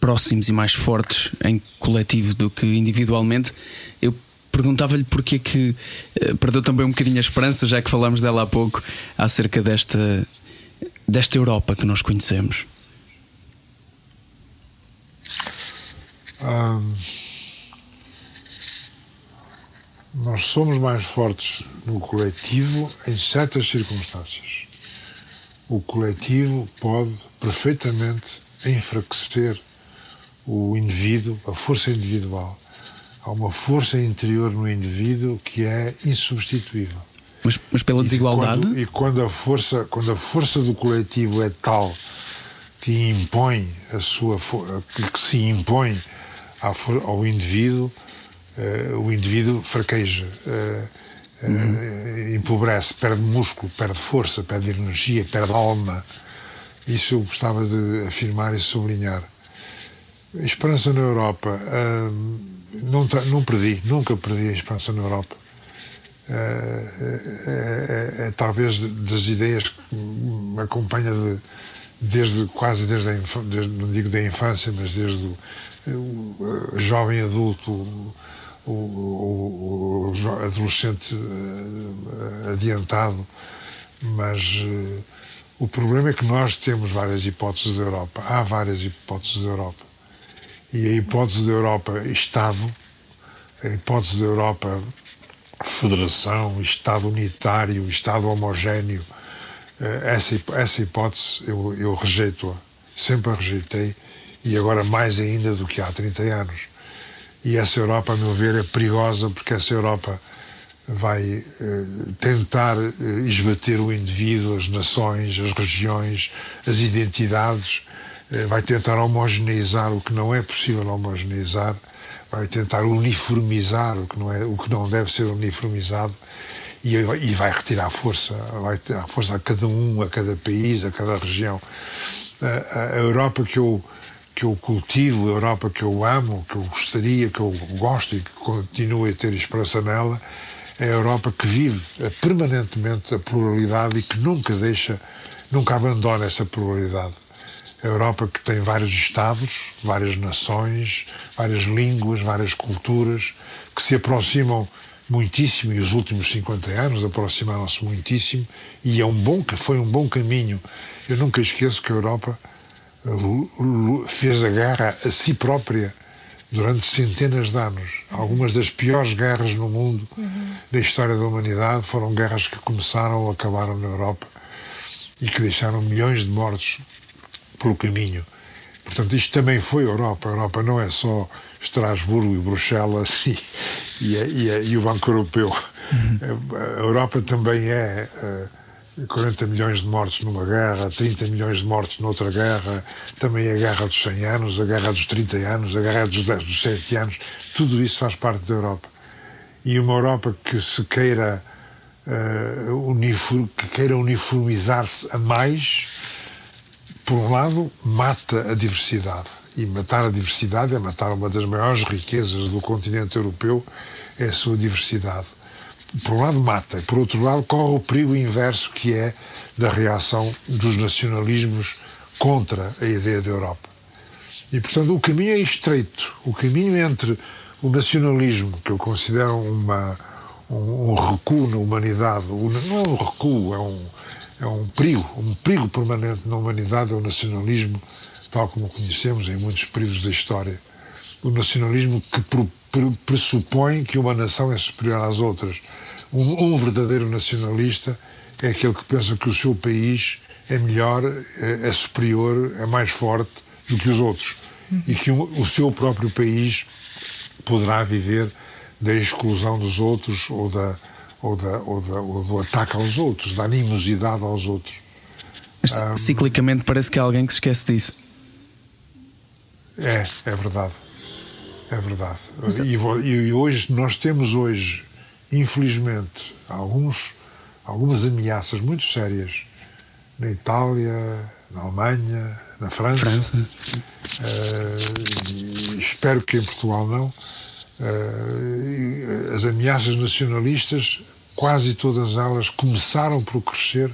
próximos e mais fortes em coletivo do que individualmente, eu perguntava-lhe porque é que uh, perdeu também um bocadinho a esperança, já que falámos dela há pouco, acerca desta, desta Europa que nós conhecemos. nós somos mais fortes no coletivo em certas circunstâncias. O coletivo pode perfeitamente enfraquecer o indivíduo, a força individual há uma força interior no indivíduo que é insubstituível. Mas, mas pela desigualdade? E quando, e quando, a força, quando a força do coletivo é tal que impõe a sua que, se impõe ao indivíduo, uh, o indivíduo fraqueja, uh, uh, empobrece, perde músculo, perde força, perde energia, perde alma. Isso eu gostava de afirmar e sublinhar. Esperança na Europa. Uh, não, não perdi, nunca perdi a esperança na Europa. É, é, é, é, talvez das ideias que me acompanha de, desde quase desde, a, desde, não digo da infância, mas desde o, o jovem adulto, o, o, o, adolescente eh, adiantado, mas uh, o problema é que nós temos várias hipóteses da Europa, há várias hipóteses da Europa e a hipótese da Europa Estado, a hipótese da Europa Federação, Estado unitário, Estado homogéneo, eh, essa, essa hipótese eu, eu rejeito-a, sempre a rejeitei e agora mais ainda do que há 30 anos. E essa Europa, a meu ver, é perigosa porque essa Europa vai eh, tentar eh, esbater o indivíduo, as nações, as regiões, as identidades vai tentar homogeneizar o que não é possível homogeneizar, vai tentar uniformizar o que não, é, o que não deve ser uniformizado e, e vai retirar força, vai tirar força a cada um, a cada país, a cada região. A, a Europa que eu, que eu cultivo, a Europa que eu amo, que eu gostaria, que eu gosto e que continue a ter esperança nela, é a Europa que vive permanentemente a pluralidade e que nunca deixa, nunca abandona essa pluralidade. A Europa que tem vários Estados, várias nações, várias línguas, várias culturas, que se aproximam muitíssimo e os últimos 50 anos aproximaram-se muitíssimo e é um bom, foi um bom caminho. Eu nunca esqueço que a Europa fez a guerra a si própria durante centenas de anos. Algumas das piores guerras no mundo, uhum. na história da humanidade, foram guerras que começaram ou acabaram na Europa e que deixaram milhões de mortos pelo caminho. Portanto, isto também foi Europa. A Europa não é só Estrasburgo e Bruxelas e, e, e, e o Banco Europeu. Uhum. A Europa também é uh, eh, 40 milhões de mortos numa guerra, 30 milhões de mortos noutra guerra, também a guerra dos 100 anos, a guerra dos 30 anos, a guerra dos, 10, dos 7 anos. Tudo isso faz parte da Europa. E uma Europa que se queira, uh, que queira uniformizar-se a mais, por um lado, mata a diversidade e matar a diversidade é matar uma das maiores riquezas do continente europeu, é a sua diversidade. Por um lado, mata, e por outro lado, corre o perigo inverso que é da reação dos nacionalismos contra a ideia da Europa. E, portanto, o caminho é estreito. O caminho entre o nacionalismo, que eu considero uma, um, um recuo na humanidade, não é um recuo, é um, é um perigo, um perigo permanente na humanidade, é o nacionalismo tal como conhecemos em muitos períodos da história. O nacionalismo que pressupõe que uma nação é superior às outras. Um, um, verdadeiro nacionalista é aquele que pensa que o seu país é melhor, é, é superior, é mais forte do que os outros. E que um, o seu próprio país poderá viver da exclusão dos outros ou, da, ou, da, ou, da, ou do ataque aos outros, da animosidade aos outros. Mas, um, ciclicamente parece que há alguém que se esquece disso. É, é verdade. É verdade. E, e, hoje, nós temos hoje, infelizmente, alguns, algumas ameaças muito sérias na Itália, na Alemanha, na França. França. Uh, espero que em Portugal não. Uh, as ameaças nacionalistas, quase todas elas começaram por crescer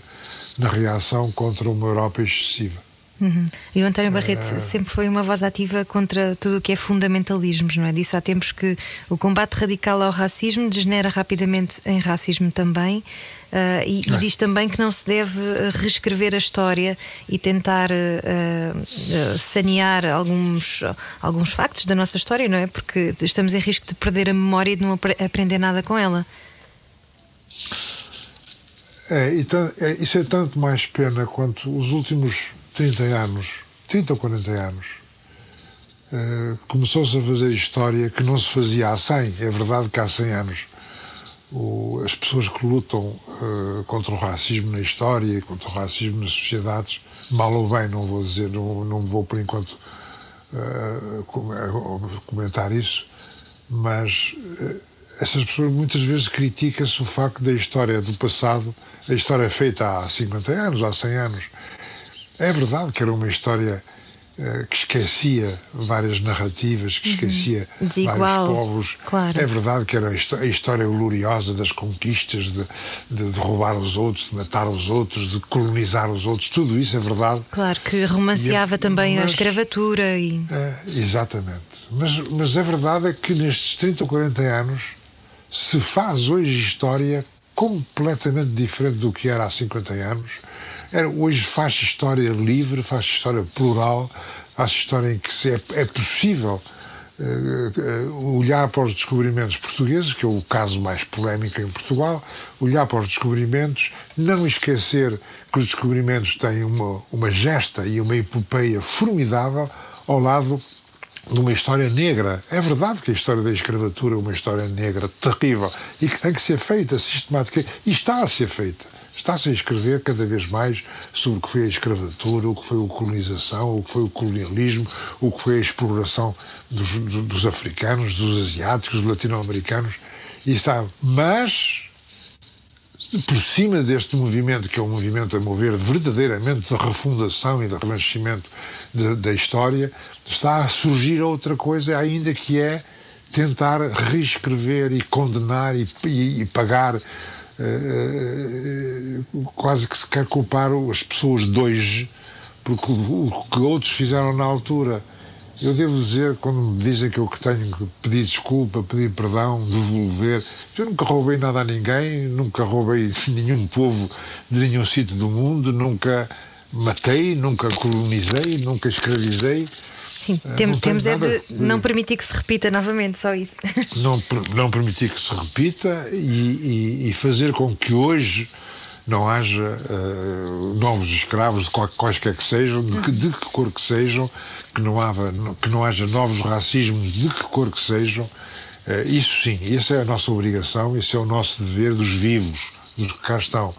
na reação contra uma Europa excessiva. Uhum. E o António Barreto uh... sempre foi uma voz ativa contra tudo o que é fundamentalismos, não é? Disse há tempos que o combate radical ao racismo degenera rapidamente em racismo também. Uh, e, e, diz também que não se deve eh, reescrever a história e tentar uh, sanear alguns, alguns factos da nossa história, não é? Porque estamos em risco de perder a memória e de não aprender nada com ela. É, e é, isso é tanto mais pena quanto os últimos 30 anos, 30 ou 40 anos, uh, começou-se a fazer história que não se fazia há 100. É verdade que há 100 anos as pessoas que lutam uh, contra o racismo na história contra o racismo nas sociedades, mal ou bem, não vou dizer, não, não vou por enquanto uh, comentar isso, mas essas pessoas muitas vezes criticam-se o facto da história do passado, a história feita há 50 anos, há 100 anos, é verdade que era uma história uh, que esquecia várias narrativas, que uhum. esquecia Desigual, vários povos. Claro. É verdade que era a história gloriosa das conquistas, de, de derrubar os outros, de matar os outros, de colonizar os outros, tudo isso é verdade. Claro, que romanceava e, também mas, a escravatura. E... É, exatamente. Mas, mas a verdade é que nestes 30 ou 40 anos se faz hoje história completamente diferente do que era há 50 anos era, hoje faz história livre, faz história plural, faz história em que se é, é possível uh, olhar para os descobrimentos portugueses, que é o caso mais polémico em Portugal, olhar para os descobrimentos, não esquecer que os descobrimentos têm uma, uma gesta e uma epopeia formidável ao lado de uma história negra. É verdade que a história da escravatura é uma história negra terrível e que tem que ser feita sistematicamente e está a ser feita. Está-se a escrever cada vez mais sobre o que foi a escravatura, o que foi a colonização, o que foi o colonialismo, o que foi a exploração dos, dos africanos, dos asiáticos, dos latino-americanos. E está, mas por cima deste movimento, que é um movimento a mover verdadeiramente de refundação e de renascimento da história, está a surgir outra coisa ainda que é tentar reescrever e condenar e, e, e pagar quase que se quer culpar as pessoas de hoje, porque o que outros fizeram na altura Eu devo dizer, quando me dizem que eu que tenho que pedir desculpa, pedir perdão, devolver, eu nunca roubei nada a ninguém, nunca roubei nenhum povo de nenhum sítio do mundo, nunca matei, nunca colonizei, nunca escravizei. Sim, tem, temos é de não permitir que se repita novamente, só isso. Não, não permitir que se repita e, e, e fazer com que hoje não haja uh, novos escravos, quaisquer que sejam, de que, de que cor que sejam, que não, haja, que não haja novos racismos, de que cor que sejam. Uh, isso sim, essa é a nossa obrigação, esse é o nosso dever dos vivos, dos que cá estão.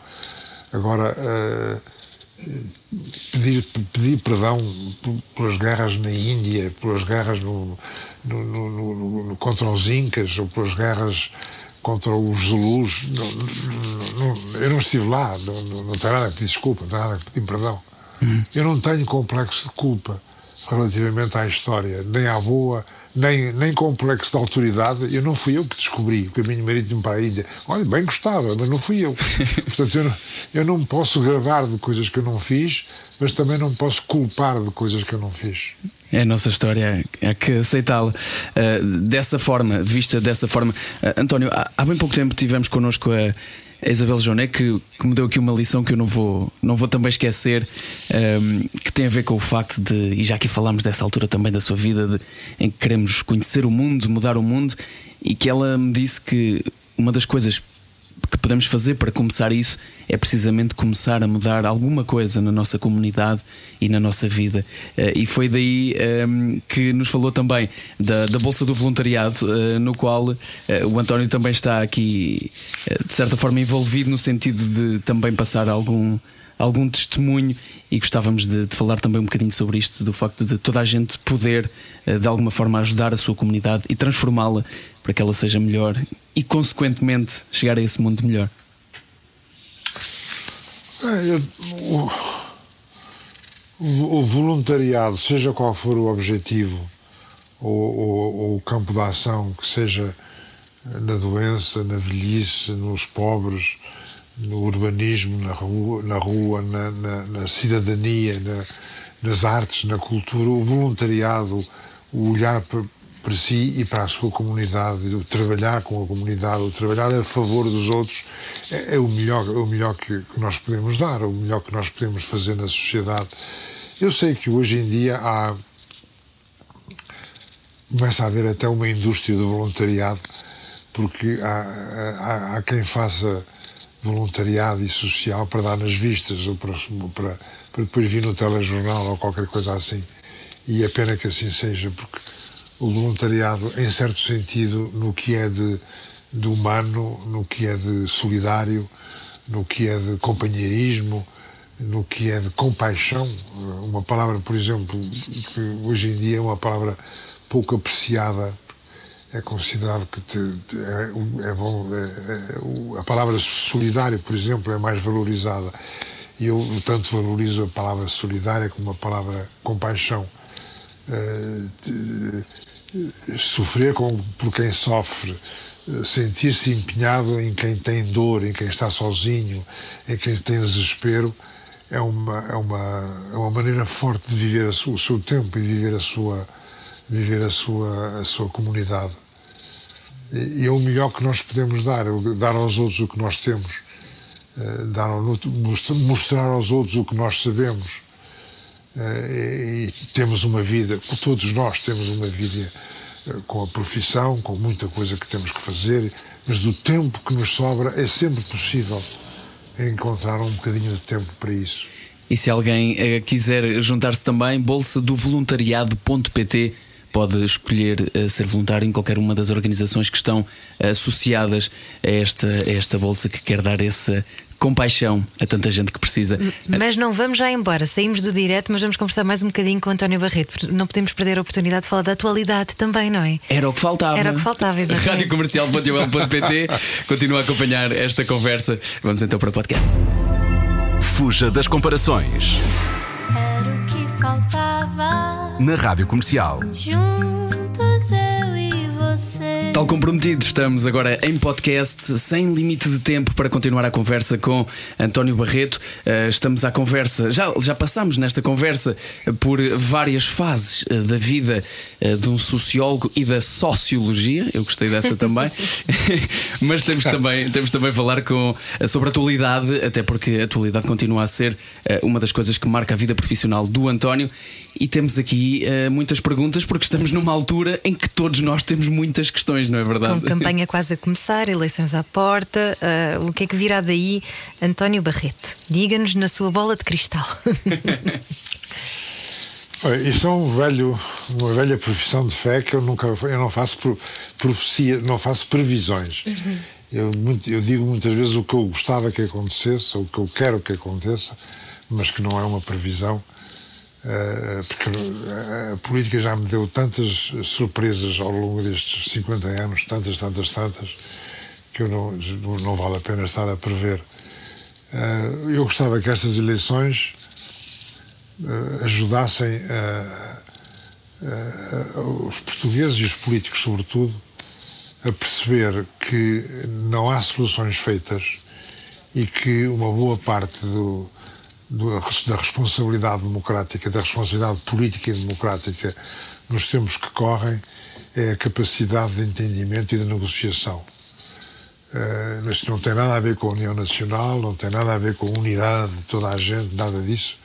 Agora, uh, pedir, pedir perdão pelas guerras na Índia, pelas guerras no, no, no, no, contra os Incas, ou pelas guerras contra os Zulus. Não, não, eu não estive lá, não, não, tenho nada a pedir desculpa, não tenho nada a pedir perdão. Uhum. Eu não tenho complexo de culpa relativamente à história, nem à boa, nem, nem complexo de autoridade. Eu não fui eu que descobri o caminho marítimo para a ilha. Olha, bem gostava, mas não fui eu. Portanto, eu não, eu não posso gravar de coisas que eu não fiz, mas também não posso culpar de coisas que eu não fiz. É a nossa história, é que aceitá-la uh, dessa forma, vista dessa forma. Uh, António, há, há, bem pouco tempo tivemos connosco a, a Isabel Joné que, que, me deu aqui uma lição que eu não vou, não vou também esquecer, um, ehm, que tem a ver com o facto de, e já aqui falámos dessa altura também da sua vida, de, em que queremos conhecer o mundo, mudar o mundo, e que ela me disse que uma das coisas que podemos fazer para começar isso é precisamente começar a mudar alguma coisa na nossa comunidade e na nossa vida. Uh, e foi daí ehm, que nos falou também da, da Bolsa do Voluntariado, uh, no qual uh, o António também está aqui, de certa forma, envolvido no sentido de também passar algum algum testemunho e gostávamos de, de, falar também um bocadinho sobre isto, do facto de toda a gente poder de alguma forma ajudar a sua comunidade e transformá-la para que ela seja melhor e, consequentemente, chegar a esse mundo melhor? É, eu, o, o, voluntariado, seja qual for o objetivo ou, ou, ou, o campo de ação, que seja na doença, na velhice, nos pobres, no urbanismo, na rua, na, rua, na, na, na cidadania, na, nas artes, na cultura, o voluntariado, o olhar para, para si e para a sua comunidade, o trabalhar com a comunidade, o trabalhar a favor dos outros é, é o melhor, é o melhor que, que, nós podemos dar, é o melhor que nós podemos fazer na sociedade. Eu sei que hoje em dia há começa a haver até uma indústria do voluntariado, porque há, há, há quem faça voluntariado e social para dar nas vistas ou para, para, para depois vir no telejornal ou qualquer coisa assim. E é pena que assim seja, porque o voluntariado, em certo sentido, no que é de, de humano, no que é de solidário, no que é de companheirismo, no que é de compaixão. Uma palavra, por exemplo, que hoje em dia é uma palavra pouco apreciada, é considerado que te, é, é, bom. É, é, a palavra solidário, por exemplo, é mais valorizada. E eu tanto valorizo a palavra solidária como a palavra compaixão. Sofrer com, por quem sofre, eh, sentir-se empenhado em quem tem dor, em quem está sozinho, em quem tem desespero, é uma, é uma, é uma maneira forte de viver o seu tempo e de viver a sua, viver a sua, a sua comunidade. E, é o melhor que nós podemos dar, dar aos outros o que nós temos, eh, dar, mostrar aos outros o que nós sabemos e temos uma vida, todos nós temos uma vida eh, com a profissão, com muita coisa que temos que fazer, mas do tempo que nos sobra é sempre possível encontrar um bocadinho de tempo para isso. E se alguém eh, quiser juntar-se também, bolsa do voluntariado.pt pode escolher ser voluntário em qualquer uma das organizações que estão associadas a esta, a esta bolsa que quer dar esse compaixão a tanta gente que precisa. Mas não vamos já embora, saímos do direto, mas vamos conversar mais um bocadinho com António Barreto, não podemos perder a oportunidade de falar da atualidade também, não é? Era o que faltava. Era o que faltava, exatamente. Radiocomercial.pt continua a acompanhar esta conversa. Vamos então para o podcast. Fuja das comparações. Era o que faltava. Na Rádio Comercial. Juntos eu e você. Tal comprometido, estamos agora em podcast, sem limite de tempo para continuar a conversa com António Barreto. Uh, estamos à conversa, já, já passámos nesta conversa por várias fases uh, da vida uh, de um sociólogo e da sociologia. Eu gostei dessa também. Mas temos também, temos também a falar com, sobre a atualidade, até porque a atualidade continua a ser uma das coisas que marca a vida profissional do António. E temos aqui uh, muitas perguntas, porque estamos numa altura em que todos nós temos muitas questões, não é verdade? Com campanha quase a começar, eleições à porta, uh, o que é que virá daí? António Barreto, diga-nos na sua bola de cristal. Isto é um velho, uma velha profissão de fé que eu nunca eu não faço profecia, não faço previsões. Uhum. Eu, eu, digo muitas vezes o que eu gostava que acontecesse, ou o que eu quero que aconteça, mas que não é uma previsão porque eh, a política já me deu tantas surpresas ao longo destes 50 anos, tantas, tantas, tantas, que eu não, não vale a pena estar a prever. Eh, eu gostava que estas eleições ajudassem os portugueses e os políticos, sobretudo, a perceber que não há soluções feitas e que uma boa parte do, da responsabilidade democrática, da responsabilidade política e democrática nos tempos que correm é a capacidade de entendimento e de negociação. Uh, isto não tem nada a ver com a União Nacional, não tem nada a ver com a unidade de toda a gente, nada disso.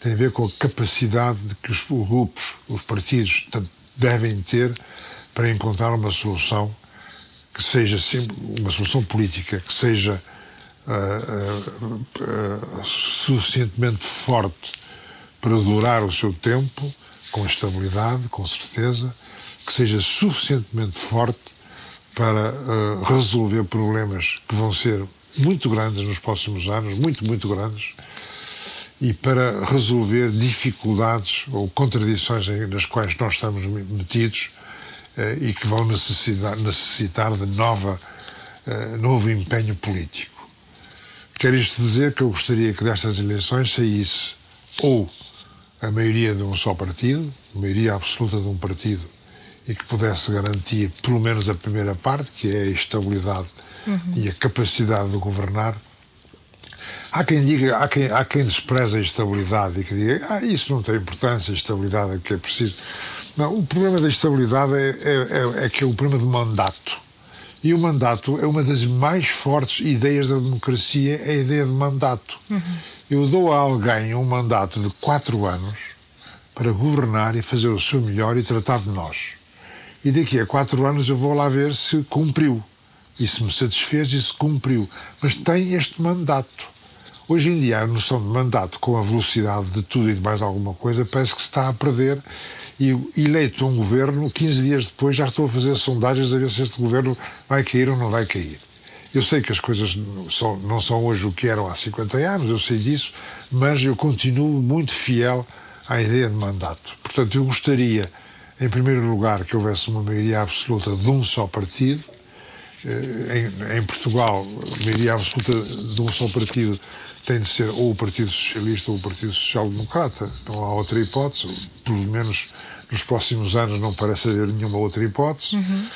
Tem a ver com a capacidade de que os grupos, os partidos devem ter para encontrar uma solução que seja uma solução política, que seja uh, uh, suficientemente forte para durar o seu tempo, com estabilidade, com certeza, que seja suficientemente forte para resolver problemas que vão ser muito grandes nos próximos anos, muito, muito grandes, e para resolver dificuldades ou contradições nas quais nós estamos metidos e que vão necessitar, necessitar de nova, novo empenho político. Quer isto dizer que eu gostaria que destas eleições saísse ou a maioria de um só partido, a maioria absoluta de um partido, e que pudesse garantir pelo menos a primeira parte, que é a estabilidade uhum. e a capacidade de governar. Há quem diga, há quem, há quem despreza a estabilidade e que diga, ah, isso não tem importância, a estabilidade é que é preciso. Não, o problema da estabilidade é, é, é, é que é o problema do mandato. E o mandato é uma das mais fortes ideias da democracia, é a ideia de mandato. Uhum. Eu dou a alguém um mandato de quatro anos para governar e fazer o seu melhor e tratar de nós. E daqui a quatro anos eu vou lá ver se cumpriu. E se me satisfez e se cumpriu. Mas tem este mandato. Hoje em dia, a noção de mandato, com a velocidade de tudo e de mais alguma coisa, parece que se está a perder e eleito um governo, 15 dias depois já estou a fazer sondagens a ver se este governo vai cair ou não vai cair. Eu sei que as coisas não são, hoje o que eram há 50 anos, eu sei disso, mas eu continuo muito fiel à ideia de mandato. Portanto, eu gostaria, em primeiro lugar, que houvesse uma maioria absoluta de um só partido. Eh, em, em Portugal, a maioria absoluta de um só partido tem de ser ou o Partido Socialista ou o Partido Social Democrata. Não há outra hipótese, pelo menos nos próximos anos não parece haver nenhuma outra hipótese. Uhum.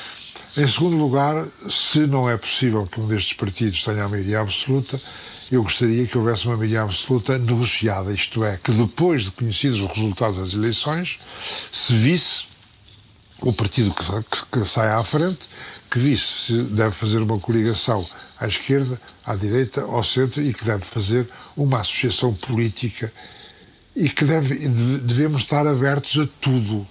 Em segundo lugar, se não é possível que um destes partidos tenha a maioria absoluta, eu gostaria que houvesse uma maioria absoluta negociada, isto é, que depois de conhecidos os resultados das eleições, se visse o partido que, que, que sai à frente, que visse se deve fazer uma coligação à esquerda, à direita, ao centro e que deve fazer uma associação política e que deve, devemos estar abertos a tudo.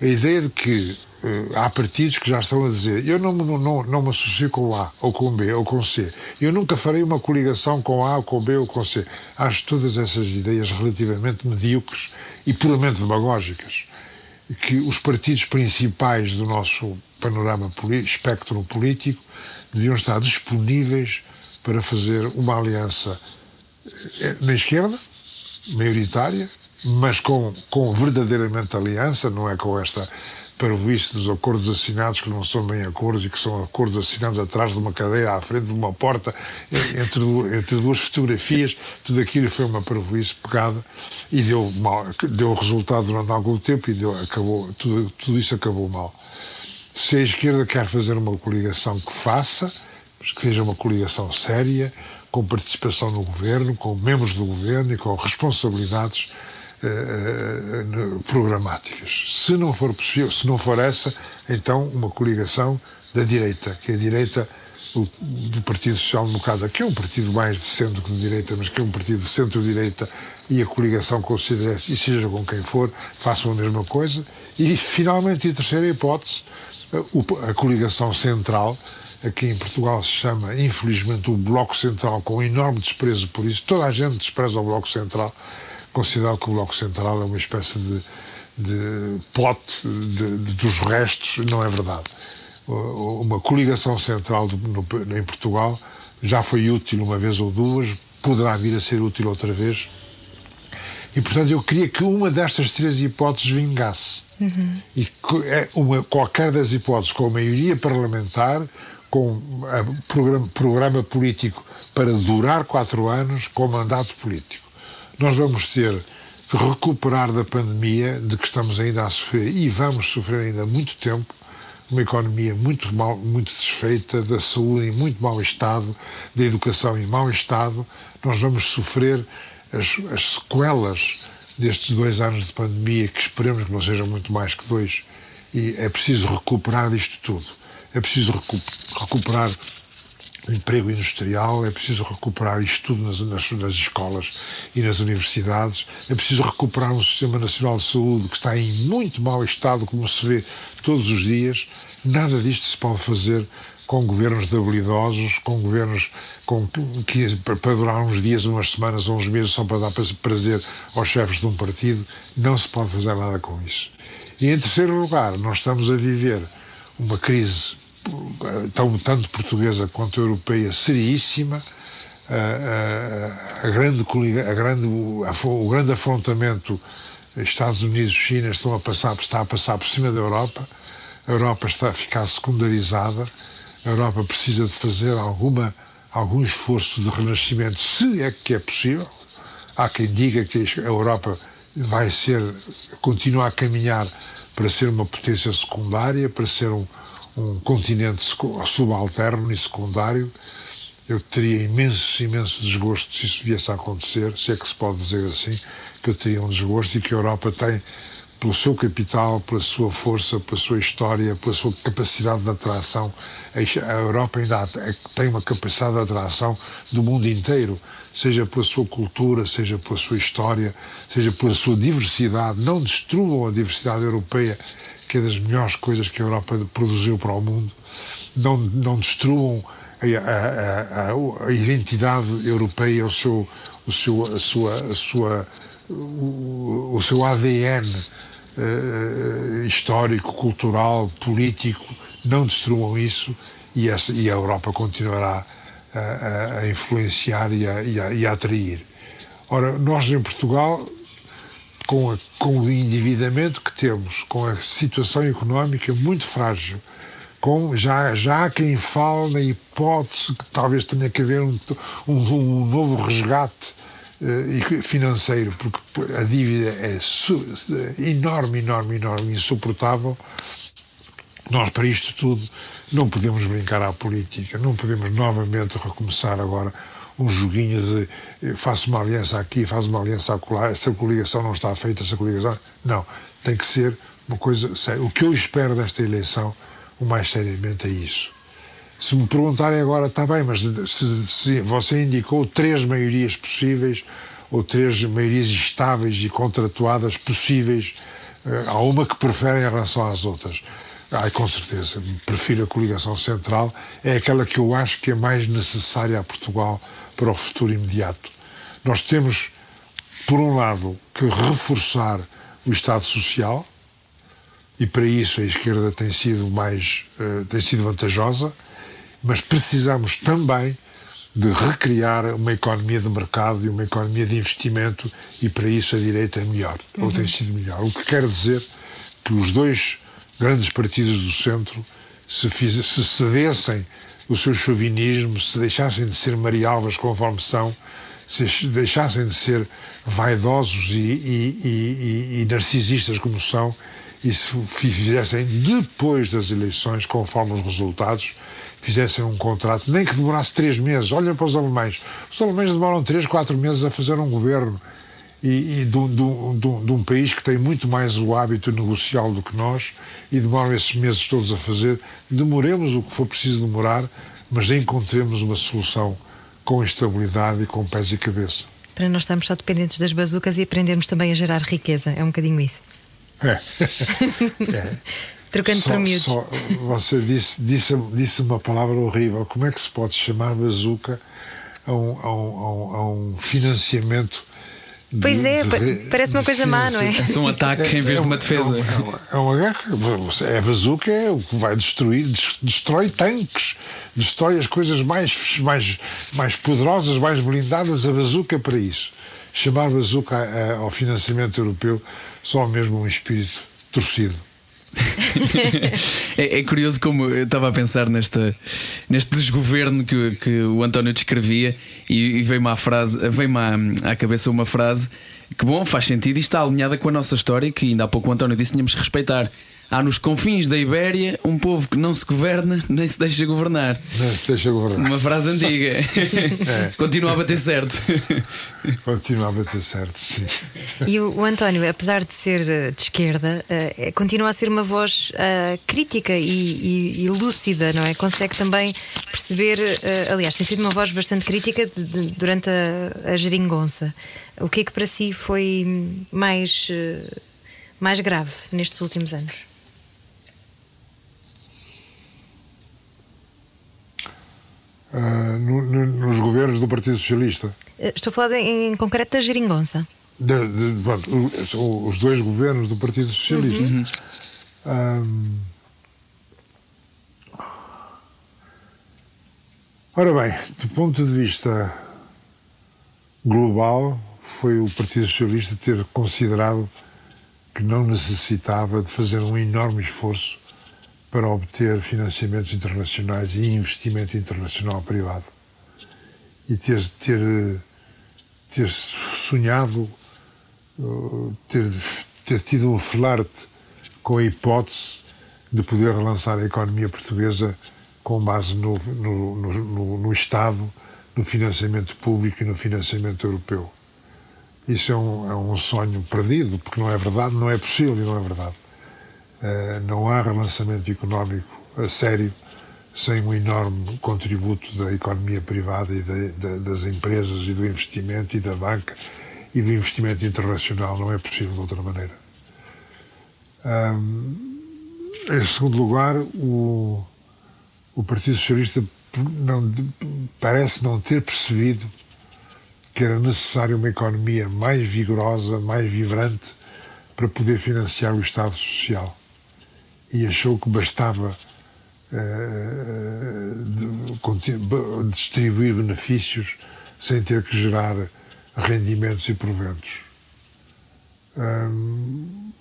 A ideia de que uh, há partidos que já estão a dizer eu não, não, não, não me associo com A, ou com B, ou com C. Eu nunca farei uma coligação com A, ou com B, ou com C. Acho todas essas ideias relativamente medíocres e puramente demagógicas. Que os partidos principais do nosso panorama espectro político deviam estar disponíveis para fazer uma aliança eh, na esquerda, maioritária, mas com, com verdadeiramente aliança, não é com esta parvoíce dos acordos assinados que não são bem acordos e que são acordos assinados atrás de uma cadeira, à frente de uma porta, entre, entre duas fotografias, tudo aquilo foi uma parvoíce pegada e deu, mal, deu resultado durante algum tempo e deu, acabou, tudo, tudo isso acabou mal. Se a esquerda quer fazer uma coligação, que faça, que seja uma coligação séria, com participação no governo, com membros do governo e com responsabilidades eh, eh, programáticas. Se não for possível, se não for essa, então uma coligação da direita, que é a direita do Partido Social Democrata, que é um partido mais de centro que de direita, mas que é um partido de centro-direita e a coligação com o CDS, e seja com quem for, façam a mesma coisa. E, finalmente, a terceira hipótese, a coligação central, aqui em Portugal se chama, infelizmente, o Bloco Central, com enorme desprezo por isso. Toda a gente despreza o Bloco Central, considerado que o Bloco Central é uma espécie de, de pote de, de, dos restos, não é verdade. Uma coligação central no, em Portugal já foi útil uma vez ou duas, poderá vir a ser útil outra vez. E, portanto, eu queria que uma destas três hipóteses vingasse. Uhum. E é uma, qualquer das hipóteses, com a maioria parlamentar, com programa, programa político para durar quatro anos, com mandato político. Nós vamos ter que recuperar da pandemia, de que estamos ainda a sofrer, e vamos sofrer ainda muito tempo, uma economia muito mal, muito desfeita, da saúde em muito mau estado, da educação em mau estado. Nós vamos sofrer as, as sequelas destes dois anos de pandemia, que esperemos que não sejam muito mais que dois, e é preciso recuperar disto tudo. É preciso recu recuperar o emprego industrial, é preciso recuperar isto tudo nas, nas, nas, escolas e nas universidades, é preciso recuperar um Sistema Nacional de Saúde que está em muito mau estado, como se vê todos os dias. Nada disto se pode fazer com governos habilidosos, com governos com, que, para durar uns dias, umas semanas ou uns meses só para dar prazer aos chefes de um partido, não se pode fazer nada com isso. E em terceiro lugar, nós estamos a viver uma crise tanto portuguesa quanto europeia seríssima, a, a, a grande, a grande, o grande afrontamento Estados Unidos-China estão a passar, está a passar por cima da Europa, a Europa está a ficar secundarizada, a Europa precisa de fazer alguma, algum esforço de renascimento, se é que é possível. Há quem diga que a Europa vai ser, continua a caminhar para ser uma potência secundária, para ser um, um continente subalterno e secundário. Eu teria imenso, imenso desgosto se isso viesse a acontecer, se é que se pode dizer assim, que eu teria um desgosto e que a Europa tem pelo seu capital, pela sua força, pela sua história, pela sua capacidade de atração. A Europa ainda tem uma capacidade de atração do mundo inteiro, seja pela sua cultura, seja pela sua história, seja pela sua diversidade. Não destruam a diversidade europeia, que é das melhores coisas que a Europa produziu para o mundo. Não, não destruam a, a, a, a identidade europeia, o seu, o seu, a sua, a sua, o, o seu ADN uh, histórico, cultural, político, não destruam isso e, essa, e a Europa continuará a, a influenciar e a, e, e a, atrair. Ora, nós em Portugal, com, a, com o endividamento que temos, com a situação económica muito frágil, com, já, já há quem fale na hipótese que talvez tenha que haver um, um, um novo resgate uh, financeiro, porque a dívida é enorme, enorme, enorme, insuportável. Nós, para isto tudo, não podemos brincar à política, não podemos novamente recomeçar agora um joguinho de eh, faço uma aliança aqui, faço uma aliança acolá, essa coligação não está feita, essa coligação. Não, tem que ser uma coisa séria. O que eu espero desta eleição, o mais seriamente, é isso. Se me perguntarem agora, está bem, mas se, se, você indicou três maiorias possíveis ou três maiorias estáveis e contratuadas possíveis, eh, há uma que prefere em relação às outras. Ai, com certeza, prefiro a coligação central, é aquela que eu acho que é mais necessária a Portugal para o futuro imediato. Nós temos, por um lado, que reforçar o Estado Social, e para isso a esquerda tem sido mais uh, tem sido vantajosa mas precisamos também de recriar uma economia de mercado e uma economia de investimento e para isso a direita é melhor, uhum. ou tem sido melhor. O que quer dizer que os dois grandes partidos do centro se, fiz, se cedessem o seu chauvinismo, se deixassem de ser marialvas conforme são, se deixassem de ser vaidosos e, e, e, e narcisistas como são e se fizessem depois das eleições, conforme os resultados, fizessem um contrato, nem que demorasse três meses. Olha para os alemães. Os alemães demoram três, quatro meses a fazer um governo. E, e de, um, de, um, de, um, país que tem muito mais o hábito negocial do que nós e demoram esses meses todos a fazer. Demoremos o que for preciso demorar, mas encontremos uma solução com estabilidade e com pés e cabeça. Para não estarmos só dependentes das bazucas e aprendermos também a gerar riqueza. É um bocadinho isso. É. é. Trocando só, por miúdos. Só, você disse, disse, disse uma palavra horrível. Como é que se pode chamar bazuca a um, a um, a um financiamento? De, pois é, de, parece uma coisa má, não é? É um ataque em vez de uma defesa. É, uma, é uma guerra. É bazuca, é o que vai destruir, destrói tanques, destrói as coisas mais, mais, mais poderosas, mais blindadas. A bazuca é para isso. Chamar bazuca ao financiamento europeu só mesmo um espírito torcido. é, é, curioso como eu estava a pensar nesta, neste desgoverno que, que o António descrevia e, e veio-me à frase, veio-me à, à, cabeça uma frase que bom, faz sentido e está alinhada com a nossa história que ainda há pouco o António disse tínhamos que respeitar. Há nos confins da Ibéria um povo que não se governa nem se deixa governar. Não se deixa governar. Uma frase antiga. É. Continua a bater certo. Continua a bater certo, sim. E o, o António, apesar de ser eh, de esquerda, uh, continua a ser uma voz uh, crítica e, e, e, lúcida, não é? Consegue também perceber. Uh, aliás, tem sido uma voz bastante crítica de, de, durante a, a geringonça. O que é que para si foi mais, mais grave nestes últimos anos? Uh, no, no, nos governos do Partido Socialista. Eh, estou a falar em, em concreto da Geringonça. De, de, pronto, os dois governos do Partido Socialista. Uhum. Um, ora bem, do ponto de vista global, foi o Partido Socialista ter considerado que não necessitava de fazer um enorme esforço para obter financiamentos internacionais e investimento internacional privado. E ter, ter, ter sonhado, uh, ter, ter tido um flerte com a hipótese de poder relançar a economia portuguesa com base no, no, no, no Estado, no financiamento público e no financiamento europeu. Isso é um, é um sonho perdido, porque não é verdade, não é possível e não é verdade. Eh, não há relançamento económico sério sem um enorme contributo da economia privada e das empresas e do investimento e da banca e do investimento internacional. Não é possível de outra maneira. Um, em segundo lugar, o, o Partido Socialista não, parece não ter percebido que era necessário uma economia mais vigorosa, mais vibrante, para poder financiar o Estado Social e achou que bastava uh, distribuir benefícios sem ter que gerar rendimentos e proventos. Um,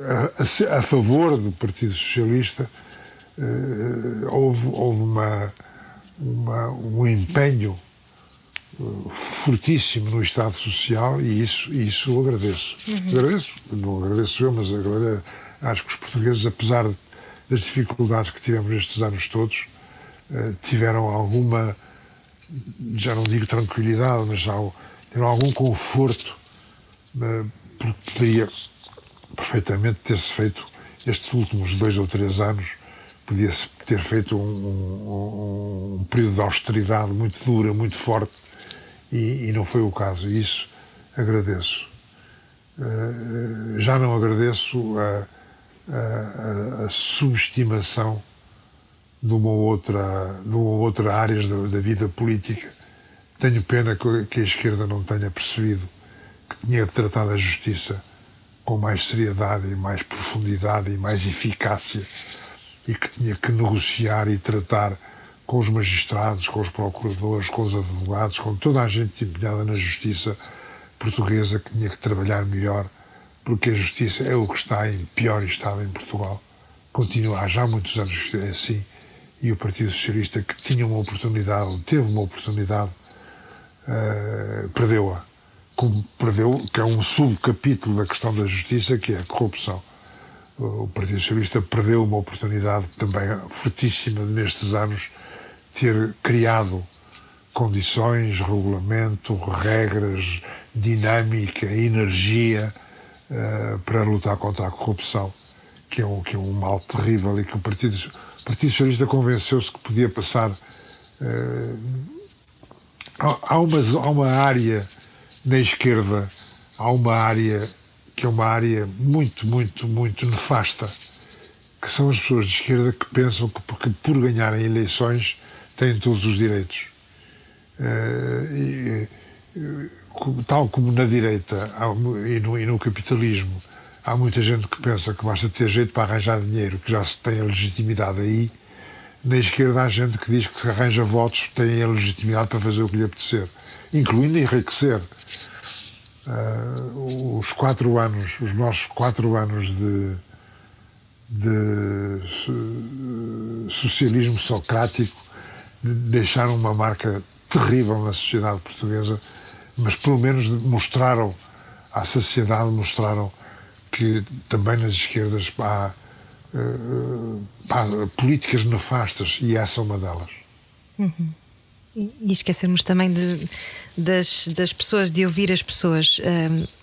a, a, favor do Partido Socialista uh, houve, houve uma, uma, um empenho fortíssimo no Estado Social e isso, isso eu agradeço. Uhum. Agradeço, não agradeço eu, mas agradeço acho que os portugueses, apesar das dificuldades que tivemos nestes anos todos, eh, tiveram alguma, já não digo tranquilidade, mas tiveram algum conforto, eh, porque poderia perfeitamente ter-se feito estes últimos dois ou três anos, podia-se ter feito um, um, um, período de austeridade muito dura, muito forte, e, e não foi o caso. E isso agradeço. Uh, já não agradeço a a, subestimação de uma outra, de uma outra áreas da, da vida política. Tenho pena que a esquerda não tenha percebido que tinha de tratar da justiça com mais seriedade e mais profundidade e mais eficácia e que tinha que negociar e tratar com os magistrados, com os procuradores, com os advogados, com toda a gente empenhada na justiça portuguesa que tinha que trabalhar melhor porque a justiça é o que está em pior estado em Portugal. Continua há já muitos anos é assim. E o Partido Socialista, que tinha uma oportunidade, teve uma oportunidade, uh, perdeu-a. Como perdeu, que é um subcapítulo da questão da justiça, que é a corrupção. o Partido Socialista perdeu uma oportunidade também fortíssima nestes anos ter criado condições, regulamento, regras, dinâmica, energia uh, para lutar contra a corrupção, que é um, que é um mal terrível e que o Partido, o Partido Socialista convenceu-se que podia passar. Uh, há, uma, há uma área na esquerda, há uma área que é uma área muito, muito, muito nefasta, que são as pessoas de esquerda que pensam que porque por ganharem eleições têm todos os direitos. Uh, e, tal como na direita e no, e no capitalismo há muita gente que pensa que basta ter jeito para arranjar dinheiro, que já se tem a legitimidade aí. Na esquerda há gente que diz que se arranja votos tem a legitimidade para fazer o que lhe apetecer, incluindo enriquecer. Uh, os quatro anos, os nossos quatro anos de, de socialismo socrático deixaram uma marca terrível na sociedade portuguesa, mas pelo menos mostraram à sociedade, mostraram que também nas esquerdas há, há políticas nefastas e essa é uma delas. Uhum. E esquecermos também de, das, das pessoas, de ouvir as pessoas.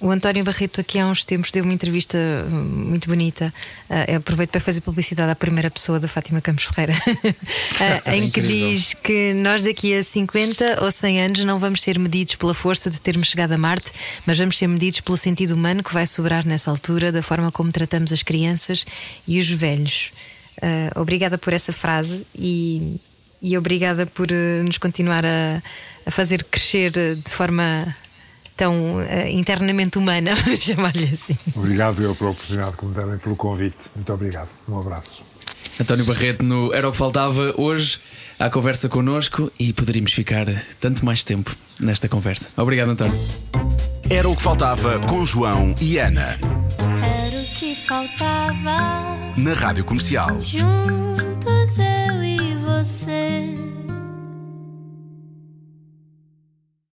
Um, o António Barreto, aqui há uns tempos, deu uma entrevista hum, muito bonita. Uh, aproveito para fazer publicidade à primeira pessoa da Fátima Campos Ferreira, uh, em que diz que nós daqui a 50 ou 100 anos não vamos ser medidos pela força de termos chegado a Marte, mas vamos ser medidos pelo sentido humano que vai sobrar nessa altura, da forma como tratamos as crianças e os velhos. Uh, obrigada por essa frase e e obrigada por uh, nos continuar a, a, fazer crescer eh, de forma tão uh, internamente humana, chamar-lhe assim. Obrigado eu pela oportunidade que me deram pelo convite. Muito obrigado. Um abraço. António Barreto no Era o que Faltava hoje à conversa connosco e poderíamos ficar tanto mais tempo nesta conversa. Obrigado, António. Era o que faltava com João e Ana. Era o que faltava na Rádio Comercial. Juntos eu e você.